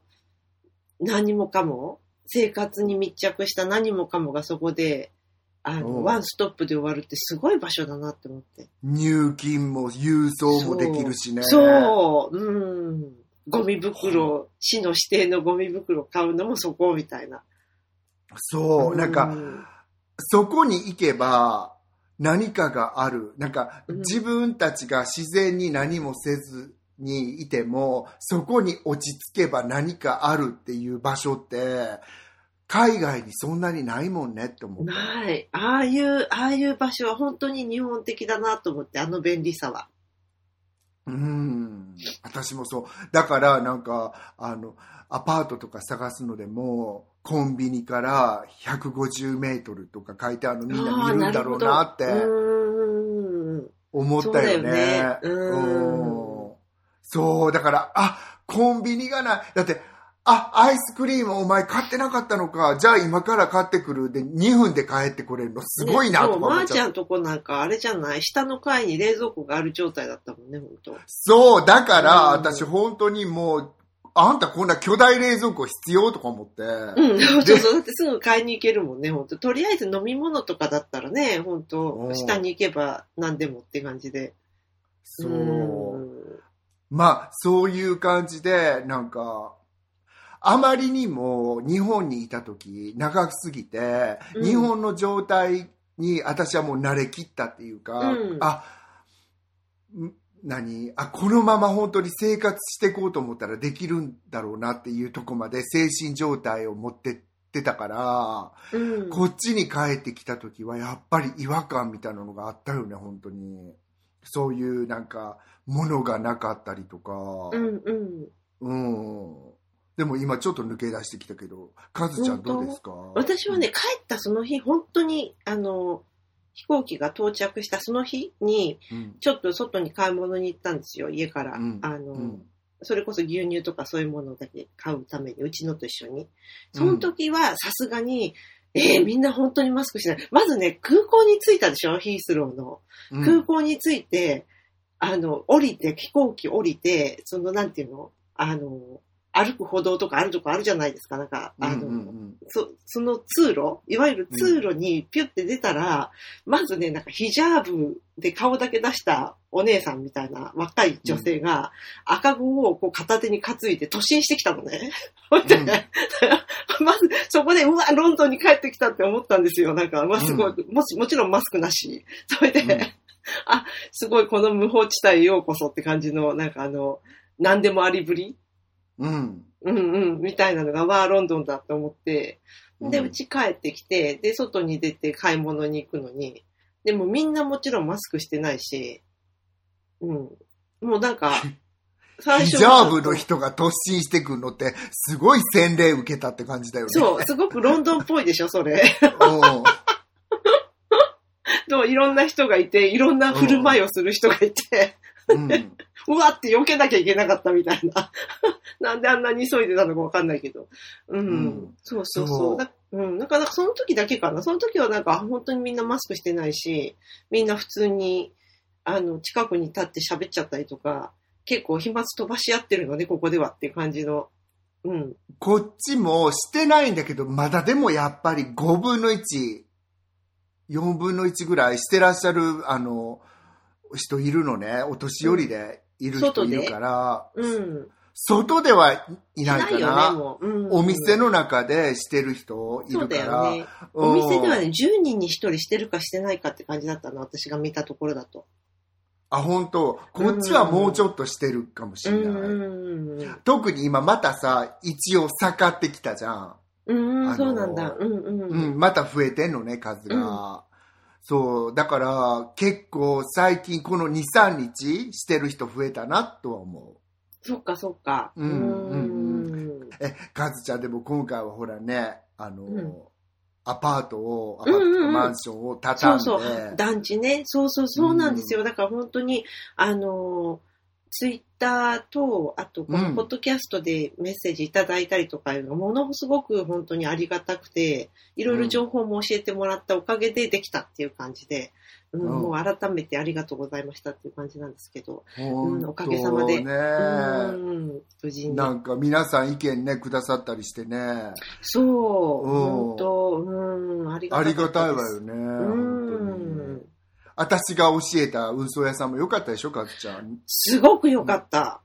Speaker 3: 何もかも、生活に密着した何もかもがそこで、あの、
Speaker 4: うん
Speaker 3: ワンストップで終わるってすごい場所だなって思って。
Speaker 4: 入金も郵送もできるしね。
Speaker 3: そう、うん。ゴミ袋、市の指定のゴミ袋買うのもそこみたいな。
Speaker 4: そう、なんか、
Speaker 3: うん
Speaker 4: そこに行けば何かがある。なんか
Speaker 3: うん
Speaker 4: 自分たちが自然に何もせずにいても、そこに落ち着けば何かあるっていう場所って、海外にそんなにないもんねって思う。
Speaker 3: ない。ああいう、ああいう場所は本当に日本的だなと思って、あの便利さは。
Speaker 4: うん。私もそう。だからなんか、あの、アパートとか探すのでも、コンビニから150メートルとか書いてあるのみんな見るんだろうなって。思ったよね。
Speaker 3: そうだ
Speaker 4: から、あ、コンビニがない。だって、あ、アイスクリームお前買ってなかったのか。じゃあ今から買ってくる。で、2分で帰ってくれるの。すごいなとか思っちゃう。
Speaker 3: ちゃんとこなんか、あれじゃない？下の階に冷蔵庫がある状態だったもんね、本当。
Speaker 4: そう、だから、
Speaker 3: うん
Speaker 4: 私本当にもう、あんたこんな巨大冷蔵庫必要？とか思って。
Speaker 3: うん、そうそう。だってすぐ買いに行けるもんね、本当とりあえず飲み物とかだったらね、本当
Speaker 4: うん
Speaker 3: 下に行けば何でもって感じで。
Speaker 4: そう。
Speaker 3: ん
Speaker 4: まあ、そういう感じで、なんか、あまりにも日本にいた時長すぎて、
Speaker 3: うん
Speaker 4: 日本の状態に私はもう慣れきったっていうか、
Speaker 3: うん
Speaker 4: あ、ん何？あ、このまま本当に生活していこうと思ったらできるんだろうなっていうとこまで精神状態を持ってってたから、
Speaker 3: うん。
Speaker 4: こっちに帰ってきた時はやっぱり違和感みたいなのがあったよね、本当に。そういうなんか、ものがなかったりとか。
Speaker 3: うんうん。
Speaker 4: うん。でも今ちょっと抜け出してきたけど、カズちゃんどうですか？
Speaker 3: 私はね、帰ったその日、本当に、あの、飛行機が到着したその日に、
Speaker 4: うん、
Speaker 3: ちょっと外に買い物に行ったんですよ、家から。
Speaker 4: うん
Speaker 3: あの、
Speaker 4: うん
Speaker 3: それこそ牛乳とかそういうものだけ買うために、うちのと一緒に。その時はさすがに、えー、みんな本当にマスクしない。まずね、空港に着いたでしょヒースローの。
Speaker 4: うん
Speaker 3: 空港に着いて、あの、降りて、飛行機降りて、その、なんていうの？あの、歩く歩道とかあるとこあるじゃないですか。なんか、あの、
Speaker 4: うんうん
Speaker 3: そその通路、いわゆる通路にピュって出たら、まずね、なんかヒジャーブで顔だけ出したお姉さんみたいな若い女性が、赤子をこう片手に担いで突進してきたのね。ほん で、
Speaker 4: う ん
Speaker 3: まずそこで、うわ、ロンドンに帰ってきたって思ったんですよ。なんか、うわ、すごい、もし、もちろんマスクなし。それで、
Speaker 4: うん
Speaker 3: あ、すごいこの無法地帯へようこそって感じの、なんかあの、何でもありぶり
Speaker 4: うん。
Speaker 3: うんうん、みたいなのが、わあ、ロンドンだって思って、で、
Speaker 4: う
Speaker 3: ち帰ってきて、で、外に出て買い物に行くのに、でもみんなもちろんマスクしてないし、うん。もうなんか、最
Speaker 4: ヒジャーブの人が突進してくるのって、すごい洗礼受けたって感じだよね。
Speaker 3: そう、すごくロンドンっぽいでしょ、それ。
Speaker 4: うん。
Speaker 3: と、いろんな人がいて、いろんな振る舞いをする人がいて、
Speaker 4: うん。
Speaker 3: うわって避けなきゃいけなかったみたいな。なんであんなに急いでたのかわかんないけど。うん。
Speaker 4: うん
Speaker 3: そうそう
Speaker 4: そ
Speaker 3: そうう。ん。なんか、なんかその時だけかな。その時はなんか、本当にみんなマスクしてないし、みんな普通に、あの、近くに立って喋っちゃったりとか、結構飛沫飛ばし合ってるのね、ここではっていう感じの。うん。
Speaker 4: こっちもしてないんだけど、まだでもやっぱり5分の1、4分の1ぐらいしてらっしゃる、あの、人いるのね。お年寄りでいる人いるから、
Speaker 3: うん。
Speaker 4: 外ではいないか
Speaker 3: よ
Speaker 4: な。
Speaker 3: ね、もう。うん。
Speaker 4: お店の中でしてる人い
Speaker 3: そうだ
Speaker 4: るから。
Speaker 3: よね。
Speaker 4: うん
Speaker 3: お店ではね、10人に1人してるかしてないかって感じだったの、私が見たところだと。
Speaker 4: あ、本当こっちはもうちょっとしてるかもしれない。特に今またさ、一応下がってきたじゃん。
Speaker 3: うん、そうなんだ。うんうん。
Speaker 4: うん、また増えてんのね、数が。そう、だから結構最近この2、3日してる人増えたなとは思
Speaker 3: そっかそっか。
Speaker 4: うんうん
Speaker 3: ん
Speaker 4: う。え、カズちゃんでも今回はほらね、あの、
Speaker 3: うん
Speaker 4: アパートを、アパート
Speaker 3: うんうんうん
Speaker 4: マンションを
Speaker 3: そ
Speaker 4: 畳で、
Speaker 3: うんそう。団地ね。そうそうそうなんですよ。だから本当に、あの、ツイッターと、あと、こ
Speaker 4: うん。
Speaker 3: のポッドキャストでメッセージいただいたりとかいうのが、ものすごく本当にありがたくて、いろいろ情報も教えてもらったおかげでできたっていう感じで、うん
Speaker 4: うん。
Speaker 3: もう改めてありがとうございましたっていう感じなんですけど、うんおかげさまで。
Speaker 4: ね、
Speaker 3: うん、無事に。
Speaker 4: なんか皆さん意見ね、くださったりしてね、
Speaker 3: そう、
Speaker 4: うん。
Speaker 3: 本当、うん、ありが
Speaker 4: あ
Speaker 3: た
Speaker 4: りがたいわよね。
Speaker 3: うん。
Speaker 4: 私が教えた運送屋さんもよかったでしょ、カズちゃん。
Speaker 3: すごく良かった。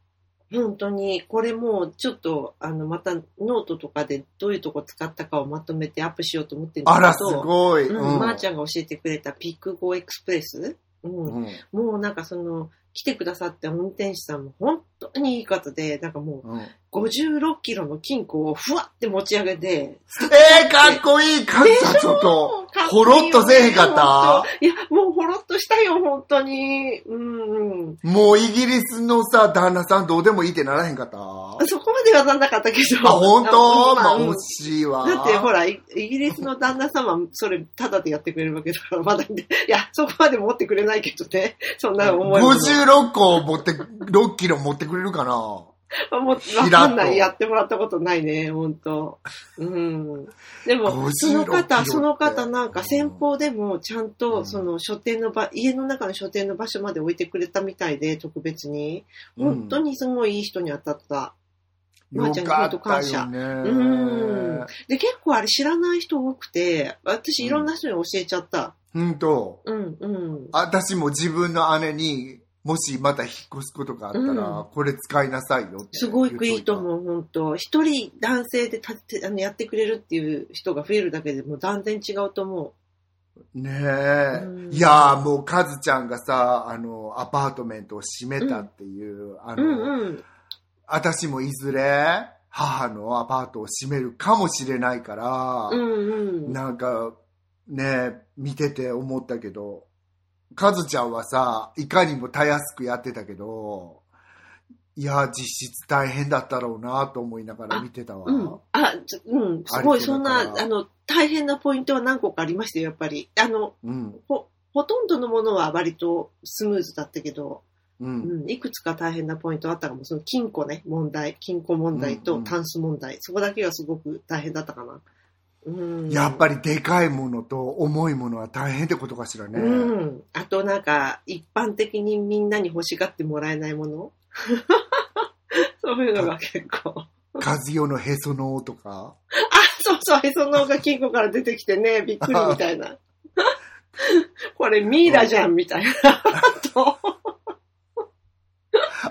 Speaker 3: 本当に、これもうちょっと、あの、またノートとかでどういうとこ使ったかをまとめてアップしようと思ってるんですけど。
Speaker 4: あら、すごい。
Speaker 3: うん、まー、ちゃんが教えてくれた PickGo Express、うん
Speaker 4: うん
Speaker 3: もうなんかその、来てくださった運転手さんも本当にいい方で、なんかもう
Speaker 4: うん
Speaker 3: 56キロの金庫をふわって持ち上げて、
Speaker 4: えー、かっこいいカズちょっと、ほろっとせえへんかった？
Speaker 3: いや、もうほろっとしたよ、本当に。うんうん。
Speaker 4: もうイギリスのさ、旦那さんどうでもいいってならへんかった？あ、
Speaker 3: そこまではなんなかったけど。
Speaker 4: 本当？まあ、
Speaker 3: うん
Speaker 4: 惜しいわ。
Speaker 3: だってほら、イイギリスの旦那様、それ、タダでやってくれるわけだから、まだいや、そこまで持ってくれないけどね。そんな思いも。
Speaker 4: 56個持って、6キロ持ってくれるかな？
Speaker 3: もう、わかんない。やってもらったことないね、本当うん。でも、
Speaker 4: 56
Speaker 3: その方、その方なんか先方でもちゃん
Speaker 4: う
Speaker 3: と、
Speaker 4: ん
Speaker 3: その書店の場、家の中の書店の場所まで置いてくれたみたいで、特別に。本当にすごいいい人に当たった。まーちゃんに本当感謝うん
Speaker 4: ね。。
Speaker 3: で、結構あれ知らない人多くて、私いろんな人に教えちゃった。
Speaker 4: うんと、
Speaker 3: うん、うん。
Speaker 4: 私も自分の姉に、もしまた引っ越すことがあったら、
Speaker 3: うん
Speaker 4: これ使いなさいよって
Speaker 3: すごくいいと
Speaker 4: う。
Speaker 3: 思う、本当一人男性で立ってあのやってくれるっていう人が増えるだけでもう断然違うと思
Speaker 4: ねえ。
Speaker 3: うん
Speaker 4: いやーもうカズちゃんがさ、あの、アパートメントを閉めたっていう、あ
Speaker 3: う。んうん。
Speaker 4: 私もいずれ母のアパートを閉めるかもしれないから、
Speaker 3: うんうん。
Speaker 4: なんかね、見てて思ったけど、カズちゃんはさ、いかにもたやすくやってたけど、いや、実質大変だったろうなと思いながら見てたわ。
Speaker 3: うん。あ、うん、すごい、
Speaker 4: そんだから
Speaker 3: あの、大変なポイントは何個かありましたよ、やっぱり。あの、
Speaker 4: うん。
Speaker 3: ほ、ほとんどのものは割とスムーズだったけど、
Speaker 4: う。
Speaker 3: うんん、いくつか大変なポイントあったかも。その金庫ね、問題、金庫問題
Speaker 4: うんうん
Speaker 3: とタンス問題、そこだけがすごく大変だったかな。うん。
Speaker 4: やっぱりでかいものと重いものは大変ってことかしらね。
Speaker 3: うん。あとなんか、一般的にみんなに欲しがってもらえないもの？そういうのが結構。
Speaker 4: カズヨのへその緒とか。
Speaker 3: そうそう、へその緒が金庫から出てきてね、びっくりみたいな。これミイラじゃん、みたいな。と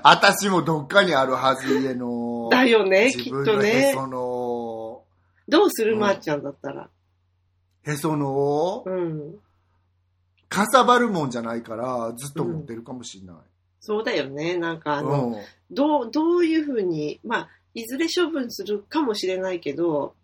Speaker 4: 私もどっかにあるはず、家の。
Speaker 3: だよね、き
Speaker 4: 自
Speaker 3: っと
Speaker 4: 分のへ
Speaker 3: ね。
Speaker 4: その
Speaker 3: どうする、
Speaker 4: うん
Speaker 3: まーちゃんだったら。
Speaker 4: 緒、へその？緒
Speaker 3: うん。
Speaker 4: かさばるもんじゃないから、ずっと持ってるかもしれない。
Speaker 3: そうだよね。なんかあ
Speaker 4: う
Speaker 3: の、
Speaker 4: ん。
Speaker 3: どう、どういうふうに、まあ、いずれ処分するかもしれないけど、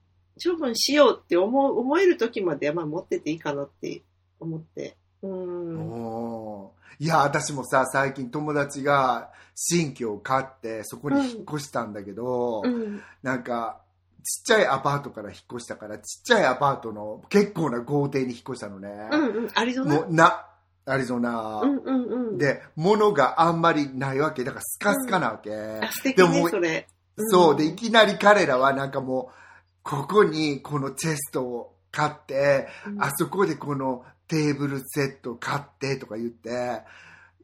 Speaker 3: 処分しようって思う、思える時まではまあ持ってていいかなって思って。うん。
Speaker 4: うんいや、私もさ、最近友達が新居を買って、そこに引っ越したんだけど、
Speaker 3: うん。
Speaker 4: なんか、ちっちゃいアパートから引っ越したから、ちっちゃいアパートの結構な豪邸に引っ越したのね。
Speaker 3: うんうん。アリゾナ？
Speaker 4: な、アリゾナ。
Speaker 3: うんうんうん。、
Speaker 4: で、物があんまりないわけ。だからスカスカなわけ。
Speaker 3: あ、素敵
Speaker 4: でももう、
Speaker 3: ねそれ。
Speaker 4: そう。で、
Speaker 3: ん
Speaker 4: いきなり彼らはなんかもう、ここにこのチェストを買って、
Speaker 3: うん
Speaker 4: あそこでこのテーブルセット買ってとか言って、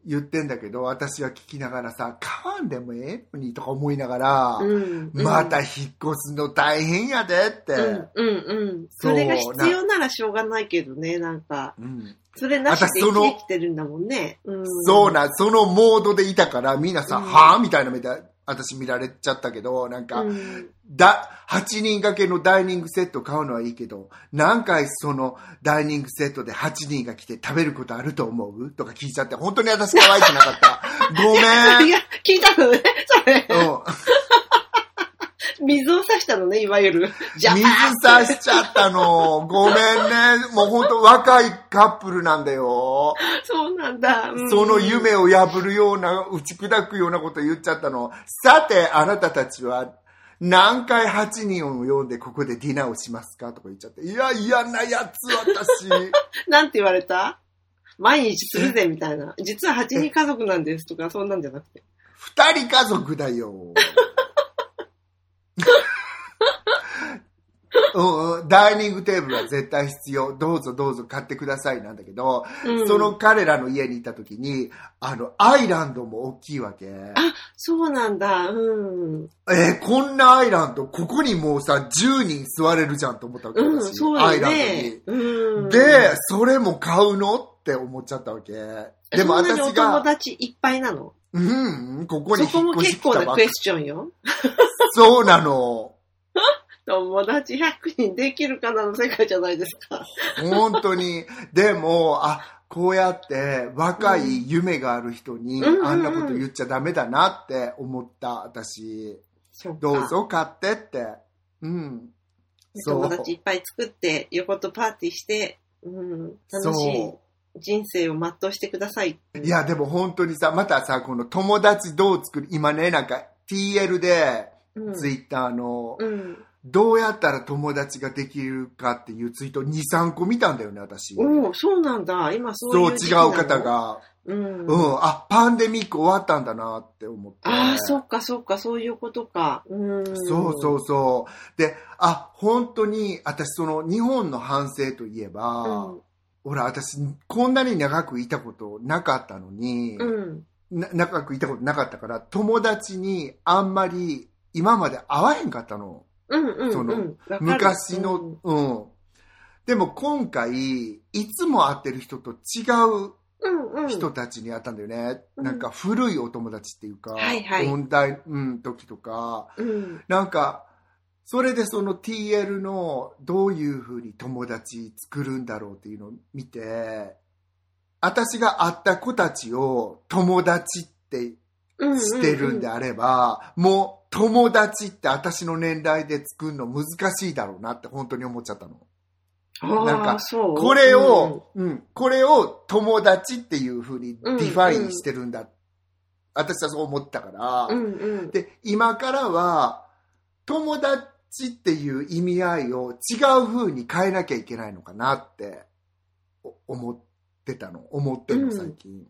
Speaker 4: 言ってんだけど、私は聞きながらさ、買わんでもええのにとか思いながら、
Speaker 3: うんうん
Speaker 4: また引っ越すの大変やでって。
Speaker 3: うんうんうん。
Speaker 4: そ
Speaker 3: れが必要ならしょうがないけどね、なんか。
Speaker 4: うん
Speaker 3: それなしで生きてるんだもんね。うん、
Speaker 4: そうな、そのモードでいたから、みんなさ、
Speaker 3: うん
Speaker 4: はぁみたいな目で、私見られちゃったけど、なんか、
Speaker 3: うん
Speaker 4: だ、8人掛けのダイニングセット買うのはいいけど、何回そのダイニングセットで8人が来て食べることあると思う？とか聞いちゃって、本当に私可愛くなかった。ごめん。
Speaker 3: いや、聞いたのね、それ。
Speaker 4: うん
Speaker 3: 水を差したのね、いわゆる。じゃ
Speaker 4: 水差しちゃったの。ごめんね。もう本当若いカップルなんだよ。
Speaker 3: そうなんだ。うん
Speaker 4: その夢を破るような、打ち砕くようなこと言っちゃったの。さて、あなたたちは、何回8人を呼んでここでディナーをしますか？とか言っちゃって。いや、嫌なやつ、私。
Speaker 3: なんて言われた？毎日するぜ、みたいな。実は8人家族なんですとか、そんなんじゃなくて。
Speaker 4: 二人家族だよ。うんうん、ダイニングテーブルは絶対必要。どうぞどうぞ買ってくださいなんだけど、
Speaker 3: うん
Speaker 4: その彼らの家にいた時に、あの、アイランドも大きいわけ。
Speaker 3: あ、そうなんだ。うん。
Speaker 4: えーこんなアイランド、ここにもうさ、10人座れるじゃんと思ったわけ
Speaker 3: うん、
Speaker 4: 私
Speaker 3: そう
Speaker 4: アイラン
Speaker 3: よね。うん。
Speaker 4: ドに。で、それも買うのって思っちゃったわけ。でも私が
Speaker 3: 友、達いっぱいなの？
Speaker 4: うん、ここに
Speaker 3: そこも
Speaker 4: 引っ越してきたばっか
Speaker 3: 結構なクエスチョンよ。
Speaker 4: そうなの。
Speaker 3: 友達100人できるかなの世界じゃないですか。
Speaker 4: 本当に。でも、あ、こうやって若い夢がある人に
Speaker 3: うん
Speaker 4: あんなこと言っちゃダメだなって思った、私。どう。ぞ買ってって。うん。
Speaker 3: 友達いっぱい作って、横とパーティーして、うん、楽しい
Speaker 4: そ
Speaker 3: 人生を全うしてください。
Speaker 4: う。いや、でも本当にさ、またさ、この友達どう作る、今ね、なんか TL で、
Speaker 3: うん、
Speaker 4: ツイッターの、
Speaker 3: うん。
Speaker 4: どうやったら友達ができるかっていうツイート2、3個見たんだよね、私。
Speaker 3: おお、そうなんだ。今そう
Speaker 4: そう、違
Speaker 3: いう時期なの？
Speaker 4: う方。が。
Speaker 3: うん。
Speaker 4: うん、あ、パンデミック終わったんだなって思って。
Speaker 3: ああ、そっかそっか、そういうことか。うん。
Speaker 4: そうそうそう。で、あ、本当に、私、その、日本の反省といえば、
Speaker 3: うん。
Speaker 4: ほら、私、こんなに長くいたことなかったのに、
Speaker 3: うん。
Speaker 4: な長くいたことなかったから、友達にあんまり今まで会わへんかったの。
Speaker 3: うんうん
Speaker 4: その
Speaker 3: うん。わかる
Speaker 4: 昔の、うん、でも今回、いつも会ってる人と違う。人たちに会ったんだよね。
Speaker 3: うん
Speaker 4: なんか古いお友達っていうか、
Speaker 3: はいはい
Speaker 4: 問題、うん、時とか、
Speaker 3: うん。
Speaker 4: なんか、それでその TL のどういうふうに友達作るんだろうっていうのを見て、私が会った子たちを友達って。してるんであれば、もう友達って私の年代で作るの難しいだろうなって本当に思っちゃったの。なんかこれを、うん、これを友達っていうふうにデ
Speaker 3: うん
Speaker 4: ィファインしてるんだ。私はそう思ってたから、
Speaker 3: うんうん。
Speaker 4: で、今からは、友達っていう意味合いを違う風に変えなきゃいけないのかなってお思ってたの。思ってるの、最近。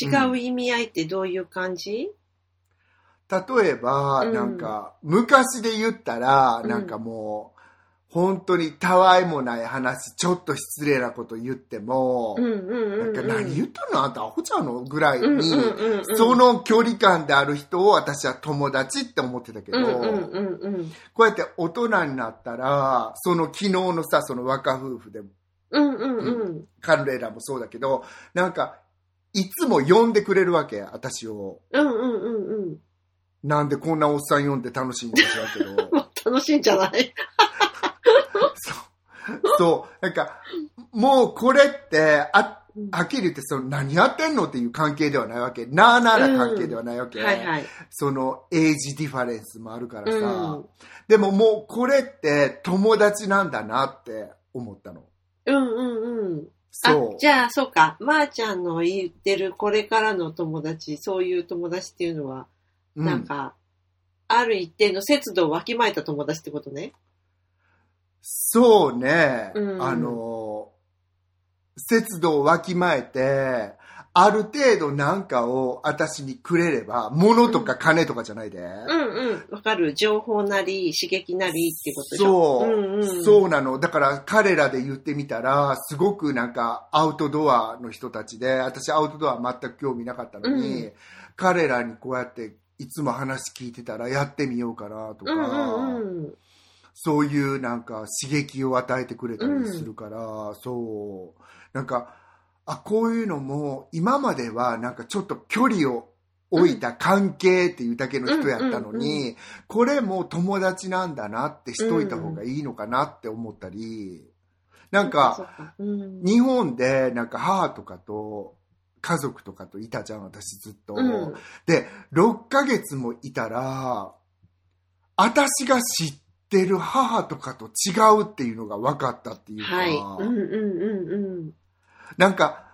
Speaker 3: 違う意味合いってどういう感じ？
Speaker 4: 例えば、
Speaker 3: うん
Speaker 4: なんか、昔で言ったら、
Speaker 3: うん
Speaker 4: なんかもう、本当にたわいもない話、ちょっと失礼なこと言っても。なんか何言ったのあんたアホちゃうのぐらいに、その距離感である人を私は友達って思ってたけど。こうやって大人になったら、その昨日のさ、その若夫婦で、
Speaker 3: うんうんうん。
Speaker 4: 彼らもそうだけど、なんか、いつも呼んでくれるわけ、私を。
Speaker 3: うんうんうんうん。
Speaker 4: なんでこんなおっさん呼んで楽しいんか知らんけど。
Speaker 3: まあ楽しいんじゃない？
Speaker 4: そう。そう。なんか、もうこれって、あ、はっきり言って、その何やってんのっていう関係ではないわけ。なあなあな関係ではないわけ。
Speaker 3: はいはい。
Speaker 4: その age difference もあるからさ。
Speaker 3: うん
Speaker 4: でももうこれって友達なんだなって思ったの。
Speaker 3: うんうんうん。
Speaker 4: そう
Speaker 3: あ、。じゃあ、そうか。まー、ちゃんの言ってるこれからの友達、そういう友達っていうのは、
Speaker 4: うん
Speaker 3: なんか、ある一定の節度をわきまえた友達ってことね。
Speaker 4: そうね、
Speaker 3: うん
Speaker 4: あの、節度をわきまえて、ある程度なんかを私にくれれば、物とか金とかじゃないで。
Speaker 3: うんうん。わかる。情報なり、刺激なりってことでしょ。
Speaker 4: そう、
Speaker 3: んうん、
Speaker 4: そうなの。だから彼らで言ってみたら、すごくなんかアウトドアの人たちで、私アウトドア全く興味なかったのに、
Speaker 3: う
Speaker 4: 彼らにこうやっていつも話聞いてたらやってみようかなとか、
Speaker 3: うんうんうん。
Speaker 4: そういうなんか刺激を与えてくれたりするから、そう。なんか、あ、こういうのも今まではなんかちょっと距離を置いた関係っていうだけの人やったの
Speaker 3: うんうん
Speaker 4: に、これも友達なんだなってしといた方がいいのかなって思ったり、なん
Speaker 3: そう
Speaker 4: か、
Speaker 3: か、うん。
Speaker 4: 日本でなんか母とかと家族とかといたじゃん、私ずっと。
Speaker 3: うん
Speaker 4: で、6ヶ月もいたら、私が知ってる母とかと違うっていうのが分かったっていうか、
Speaker 3: はい。うんうんうん
Speaker 4: なんか、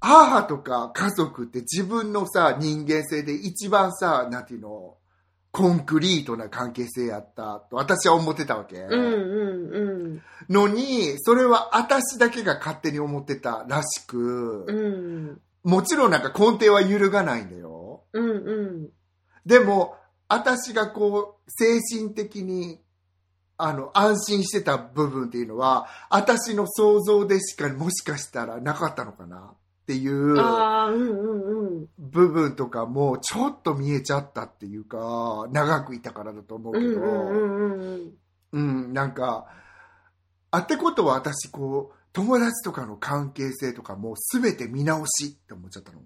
Speaker 4: 母とか家族って自分のさ、人間性で一番さ、なんていうの、コンクリートな関係性やったと私は思ってたわけ。
Speaker 3: うん。うんうんうん。
Speaker 4: のに、それは私だけが勝手に思ってたらしく、
Speaker 3: うん。
Speaker 4: もちろんなんか根底は揺るがないんだよ。
Speaker 3: うんうん。
Speaker 4: でも、私がこう、精神的に、あの、安心してた部分っていうのは、私の想像でしか、もしかしたらなかったのかなっていう。部分とかも、ちょっと見えちゃったっていうか、長くいたからだと思うけど、
Speaker 3: うんうんうんうん。
Speaker 4: うん、なんか、あってことは私、こう、友達とかの関係性とかも全て見直しって思っちゃったの。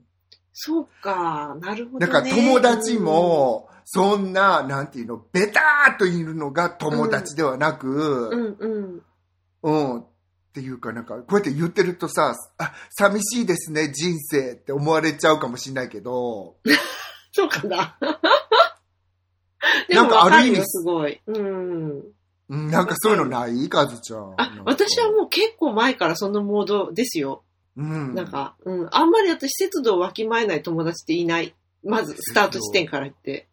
Speaker 3: そうか、なるほど、ね。
Speaker 4: なんか友達も、そんな、なんていうの、ベターっといるのが友達ではな
Speaker 3: う
Speaker 4: く、
Speaker 3: んうん。
Speaker 4: うん、っていうかなんか、こうやって言ってるとさ、あ、寂しいですね、人生って思われちゃうかもしれないけど、
Speaker 3: そうかな。で
Speaker 4: なん
Speaker 3: も
Speaker 4: かある意味
Speaker 3: すごい。うん。
Speaker 4: うんなんかそういうのない？カズちゃん。
Speaker 3: あ、私はもう結構前からそのモードですよ。
Speaker 4: う、うん。
Speaker 3: なんか、うん。あんまり私、節度をわきまえない友達っていない。まず、スタート地点から言って。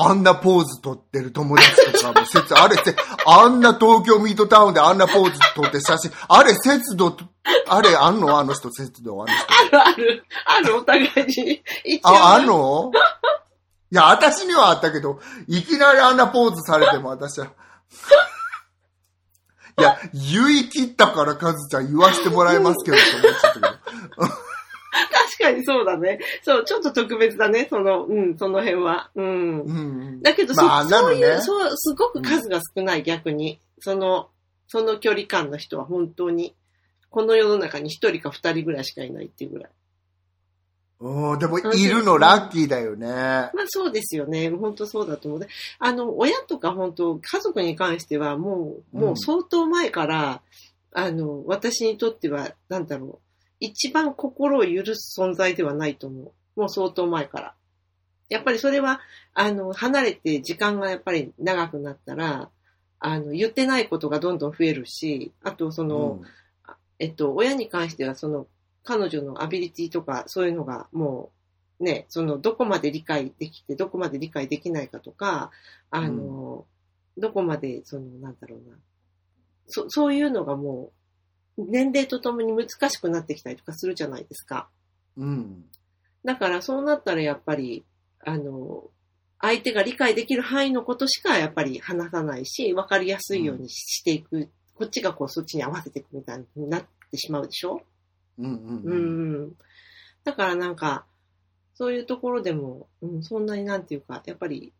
Speaker 4: あんなポーズ撮ってる友達とかも、節、あれせ、あんな東京ミートタウンであんなポーズ撮って写真、あれ節度、あれあんのあの人節度、あの人。
Speaker 3: あるある？ある、お互いに。
Speaker 4: あ、あの？いや、私にはあったけど、いきなりあんなポーズされても私は。いや、言い切ったからカズちゃん言わしてもらいますけど、と思っちゃったけど。
Speaker 3: 確かにそうだね。そう、ちょっと特別だね。その、うん、その辺は。うん。
Speaker 4: うん。
Speaker 3: だけど、そ
Speaker 4: まあなのね
Speaker 3: そういう、そう、すごく数が少ない、逆に。その、その距離感の人は本当に、この世の中に一人か二人ぐらいしかいないっていうぐらい。
Speaker 4: うん、でも、いるのラッキーだよね。
Speaker 3: まあそうですよね。本当そうだと思う。であの、親とか本当、家族に関してはもう、もう相当前から、あの、私にとっては、なんだろう、一番心を許す存在ではないと思う。もう相当前から。やっぱりそれは、あの、離れて時間がやっぱり長くなったら、あの、言ってないことがどんどん増えるし、あとその、えっと、親に関してはその、彼女のアビリティとか、そういうのがもね、その、どこまで理解できて、どこまで理解できないかとか、あの、どこまで、その、なんだろうな。そ、そういうのがもう、年齢とともに難しくなってきたりとかするじゃないですか。
Speaker 4: うん。
Speaker 3: だからそうなったらやっぱり、あの、相手が理解できる範囲のことしかやっぱり話さないし、わかりやすいようにしていく、こっちがこうそっちに合わせていくみたいになってしまうでしょ？
Speaker 4: うんうん
Speaker 3: う
Speaker 4: うん。
Speaker 3: ん。だからなんか、そういうところでも、うん、そんなになんていうか、やっぱり、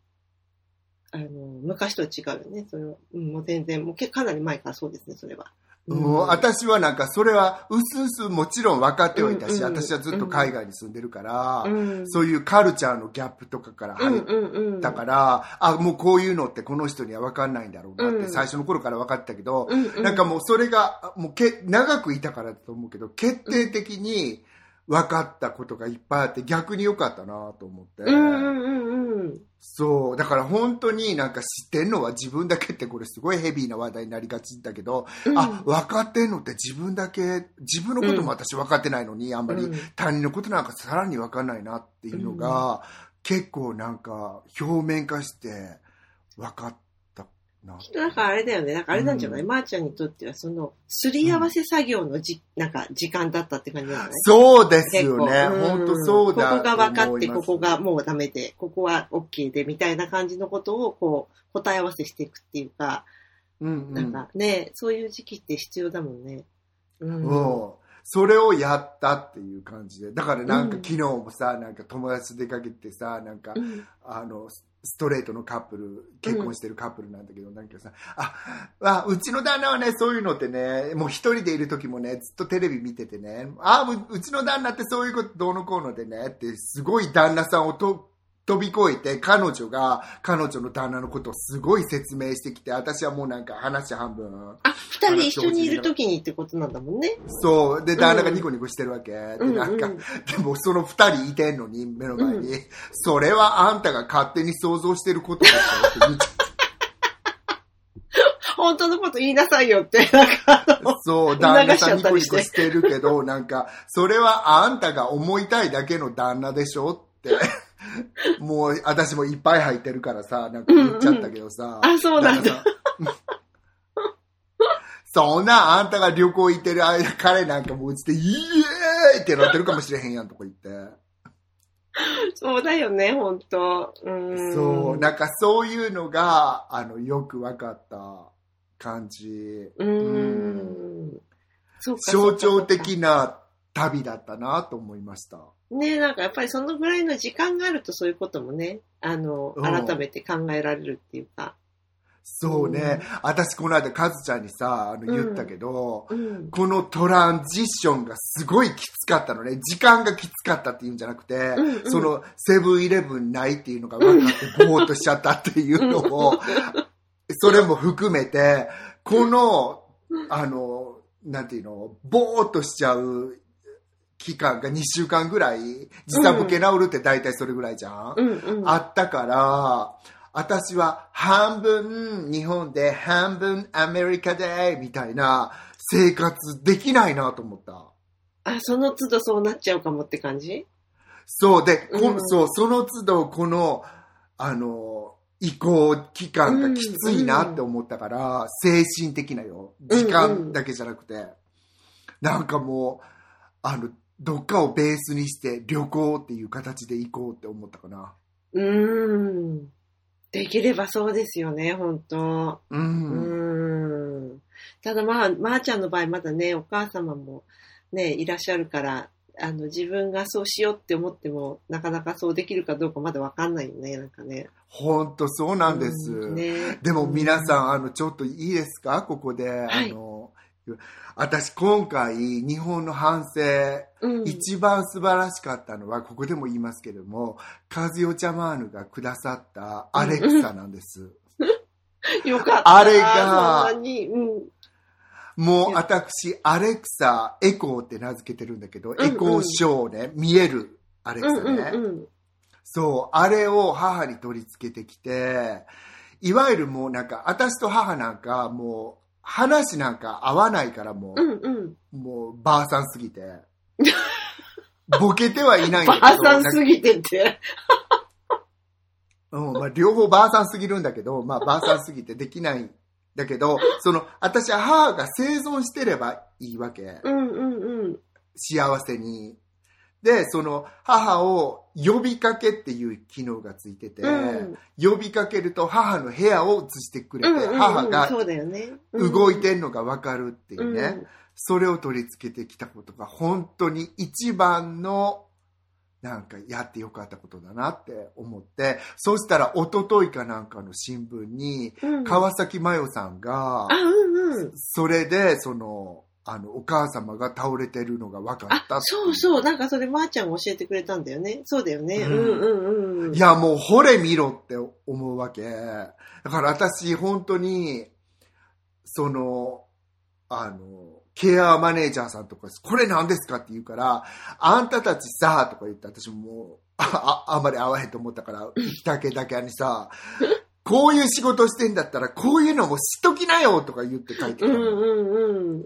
Speaker 3: あの、昔とは違うよね。それは、うん、もう全然、もうけかなり前からそうですね、それは。
Speaker 4: もう私はなんかそれはうすうすもちろん分かってはいたし、私はずっと海外に住んでるから、
Speaker 3: うん、
Speaker 4: そういうカルチャーのギャップとかから入っ。たから、あ、もうこういうのってこの人には分かんないんだろうなって
Speaker 3: うん
Speaker 4: 最初の頃から分かってたけど、なんかもうそれが、もうけ長くいたからだと思うけど、決定的に分かったことがいっぱいあって逆に良かったなと思って。
Speaker 3: うんうんうんうん。
Speaker 4: そう。だから本当になんか知ってんのは自分だけってこれすごいヘビーな話題になりがちだけど、
Speaker 3: うん。
Speaker 4: あ、分かってんのって自分だけ、自分のことも私分かってないのに、あんまり
Speaker 3: うん
Speaker 4: 他人のことなんかさらに分かんないなっていうのが、結構なんか表面化して分かったな。
Speaker 3: きっとだからあれだよね。なんかあれなんじゃない、
Speaker 4: うん
Speaker 3: まー、ちゃんにとってはその、すり合わせ作業のじ、なんか時間だったって感じなんじゃない？
Speaker 4: そうですよね。
Speaker 3: うん
Speaker 4: 本当そうだ
Speaker 3: ここが分かって、ここがもうダメで、ここは OK で、みたいな感じのことを、こう、答え合わせしていくっていうか、
Speaker 4: うんうん
Speaker 3: なんかね、そういう時期って必要だもんね。うん。
Speaker 4: うんそれをやったっていう感じで。だからなんか
Speaker 3: うん
Speaker 4: 昨日もさ、なんか友達と出かけてさ、なんか、
Speaker 3: うん
Speaker 4: あの、スストレートのカップル、結婚してるカップルなんだけど、なんかさ、あ、あ、うちの旦那はね、そういうのってね、もう一人でいる時もね、ずっとテレビ見ててね、あ、ううちの旦那ってそういうことどうのこうのでね、って、すごい旦那さんをと飛び越えて、彼女が、彼女の旦那のことをすごい説明してきて、私はもうなんか話半分、
Speaker 3: あ、二人一緒にいる時にってことなんだもんね。
Speaker 4: そう。で、旦那がニコニコしてるわけ。で、
Speaker 3: うん
Speaker 4: なんか、
Speaker 3: うん
Speaker 4: でもその二人いてんのに、目の前に、それはあんたが勝手に想像してることでしょって言っち
Speaker 3: 本当のこと言いなさいよって、なんか
Speaker 4: そう、旦那さんニコニコしてるけど、なんか、それはあんたが思いたいだけの旦那でしょって。もう、私もいっぱい入ってるからさ、なんか言っちゃったけどさ。
Speaker 3: あそうなんだ
Speaker 4: 旦那さん。そんなあんたが旅行行ってる間、彼なんかもううちで、イエーイってなってるかもしれへんやんとか言って。
Speaker 3: そうだよね、本当うん。
Speaker 4: そう、なんかそういうのが、あの、よく分かった感じ。
Speaker 3: うーん。
Speaker 4: 象徴的な旅だったなと思いました。
Speaker 3: ねなんかやっぱりそのぐらいの時間があるとそういうこともね、あの、
Speaker 4: うん
Speaker 3: 改めて考えられるっていうか。
Speaker 4: そうね。私、この間、カズちゃんにさ、あの、言ったけど、
Speaker 3: うん。
Speaker 4: このトランジションがすごいきつかったのね。時間がきつかったっていうんじゃなくて、
Speaker 3: うんうん
Speaker 4: その、セブンイレブンないっていうのが分かって、ぼーっとしちゃったっていうのを、それも含めて、この、あの、なんていうの、ぼーっとしちゃう期間が2週間ぐらい、時差ボケ治るって大体それぐらいじゃん、
Speaker 3: うんうん。
Speaker 4: あったから、私は半分日本で半分アメリカでみたいな生活できないなと思った。
Speaker 3: あ、その都度そうなっちゃうかもって感じ？
Speaker 4: そうで、こ
Speaker 3: うん
Speaker 4: そう、その都度この、あの、移行期間がきついなって思ったから、精神的なよ。時間だけじゃなくて、なんかもう、あの、どっかをベースにして旅行っていう形で行こうって思ったかな。
Speaker 3: うーん。できればそうですよね、本当
Speaker 4: う。
Speaker 3: うんーん。ただまあ、まー、ちゃんの場合まだね、お母様もね、いらっしゃるから、あの、自分がそうしようって思っても、なかなかそうできるかどうかまだわかんないよね、なんかね。
Speaker 4: ほんとそうなんです。
Speaker 3: うんね、
Speaker 4: でも皆さん、あの、ちょっといいですか？ここで。
Speaker 3: はい
Speaker 4: あの、私今回、日本の反省、
Speaker 3: うん、
Speaker 4: 一番素晴らしかったのは、ここでも言いますけれども、カズヨチャマーヌがくださったアレクサなんです。
Speaker 3: よかった。
Speaker 4: あれが。もう私、アレクサ、エコーって名付けてるんだけど、
Speaker 3: うん
Speaker 4: エコーショーね、見えるアレク
Speaker 3: うん
Speaker 4: サね。
Speaker 3: うんうん。
Speaker 4: そう、あれを母に取り付けてきて、いわゆるもうなんか、私と母なんか、もう、話なんか合わないからもう、
Speaker 3: うんうん。
Speaker 4: もう、ばあさんすぎて。ボケてはいないんだけど。
Speaker 3: ばあさんすぎてって。
Speaker 4: うん、まあ、両方ばあさんすぎるんだけど、まあ、ばあさんすぎてできないんだけど、その、私は母が生存してればいいわけ。
Speaker 3: うんうんうん。
Speaker 4: 幸せに。で、その、母を呼びかけっていう機能がついてて、
Speaker 3: うん。
Speaker 4: 呼びかけると母の部屋を映してくれて、
Speaker 3: うんうんうん。
Speaker 4: 母が動いてんのがわかるっていうね、
Speaker 3: うん。
Speaker 4: それを取り付けてきたことが本当に一番のなんかやってよかったことだなって思って、そしたら一昨日かなんかの新聞に、
Speaker 3: うん。
Speaker 4: 川崎麻世さんが。それで、その、あの、お母様が倒れてるのが分かった
Speaker 3: あ
Speaker 4: って、
Speaker 3: そうそう。なんかそれ、まー、ちゃんが教えてくれたんだよね。そうだよね。
Speaker 4: う
Speaker 3: うんんうんうん。
Speaker 4: いや、もう、ほれ見ろって思うわけ。だから私、本当に、その、あの、ケアマネージャーさんとか、これ何ですかって言うから、あんたたちさ、とか言って、私ももう、あ、ああんまり合わへんと思ったから、だけだけにさ、こういう仕事してんだったら、こういうのも知っときなよとか言って書いてたの。
Speaker 3: うんうんうん。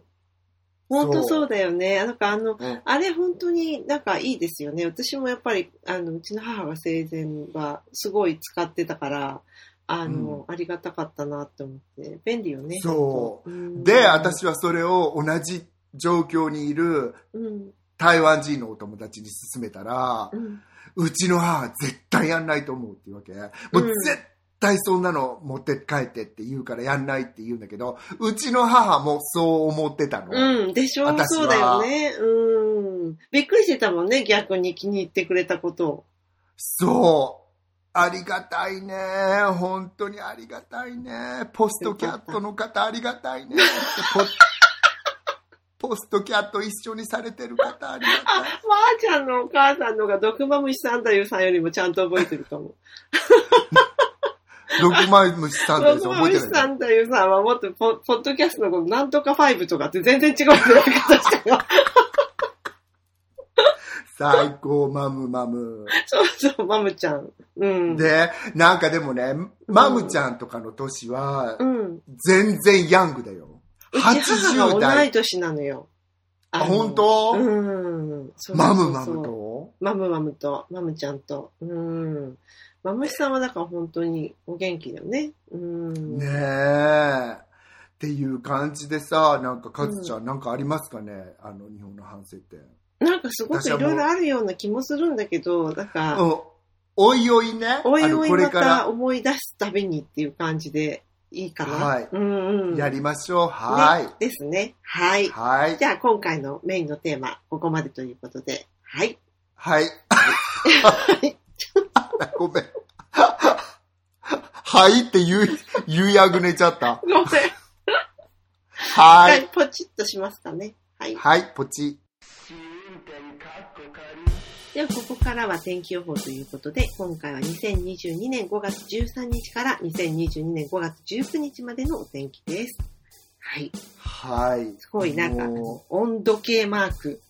Speaker 3: 本当そうだよね。なんかあの、
Speaker 4: うん
Speaker 3: あれ本当になんかいいですよね。私もやっぱり、あの、うちの母が生前はすごい使ってたから、あの、ありがたかったなって思って。便利よね。
Speaker 4: そう
Speaker 3: うん
Speaker 4: で、、私はそれを同じ状況にいる
Speaker 3: うん。
Speaker 4: 台湾人のお友達に勧めたら、
Speaker 3: うん。
Speaker 4: うちの母は絶対やんないと思うっていうわけ。もう
Speaker 3: うん
Speaker 4: 絶対そんなの持って帰ってって言うからやんないって言うんだけど、うちの母もそう思ってたの。
Speaker 3: うん。でしょ
Speaker 4: 私は
Speaker 3: そうだよね。うん。びっくりしてたもんね。逆に気に入ってくれたことを。
Speaker 4: そう。ありがたいね。本当にありがたいね。ポストキャットの方ありがたいね。ポ ポストキャット一緒にされてる方ありが
Speaker 3: あ、ま
Speaker 4: たい。
Speaker 3: ー、ちゃんのお母さんのが毒マムシサンダユさんよりもちゃんと覚えてるかも。
Speaker 4: 毒マムシさんです
Speaker 3: 毒マ
Speaker 4: 覚えてない？
Speaker 3: ムシサンダユさもっとポポッドキャストのことなんとか5とかって全然違うやり方したよ。
Speaker 4: 最高マムマム。
Speaker 3: そうそう、マムちゃん。うん。
Speaker 4: で、なんかでもね、マムちゃんとかの年は
Speaker 3: う、ん。
Speaker 4: 全然ヤングだよ。
Speaker 3: うち母
Speaker 4: 80
Speaker 3: が同い
Speaker 4: 代。
Speaker 3: 年なのよ。
Speaker 4: あ、
Speaker 3: の
Speaker 4: 本当、
Speaker 3: うん。そうそうそう
Speaker 4: マムマムと？
Speaker 3: マムマムと、マムちゃんと。うん。マムシさんはだから本当にお元気だよね。うん。
Speaker 4: ねえ。っていう感じでさ、なんか、カズちゃん、なんかありますかね？あの、日本の反省って。
Speaker 3: なんかすごくいろいろあるような気もするんだけど、なんか、
Speaker 4: うん。おいおいね。
Speaker 3: おいおいま
Speaker 4: これから
Speaker 3: た思い出すたびにっていう感じでいいかな。
Speaker 4: はい
Speaker 3: うんうん。
Speaker 4: やりましょう。はい。
Speaker 3: ねですね。はい。
Speaker 4: はい
Speaker 3: じ。ゃあ今回のメインのテーマ、ここまでということで。はい。
Speaker 4: はい。ごめん。はいって言う、言うやぐねちゃった。
Speaker 3: ごめん。
Speaker 4: は
Speaker 3: はい
Speaker 4: い。。
Speaker 3: ポチッとしますかね。はい。
Speaker 4: はい、ポチ。
Speaker 3: では、ここからは天気予報ということで、今回は2022年5月13日から2022年5月19日までのお天気です。はい。
Speaker 4: はい。
Speaker 3: すごいなんか
Speaker 4: も、
Speaker 3: 温度計マーク。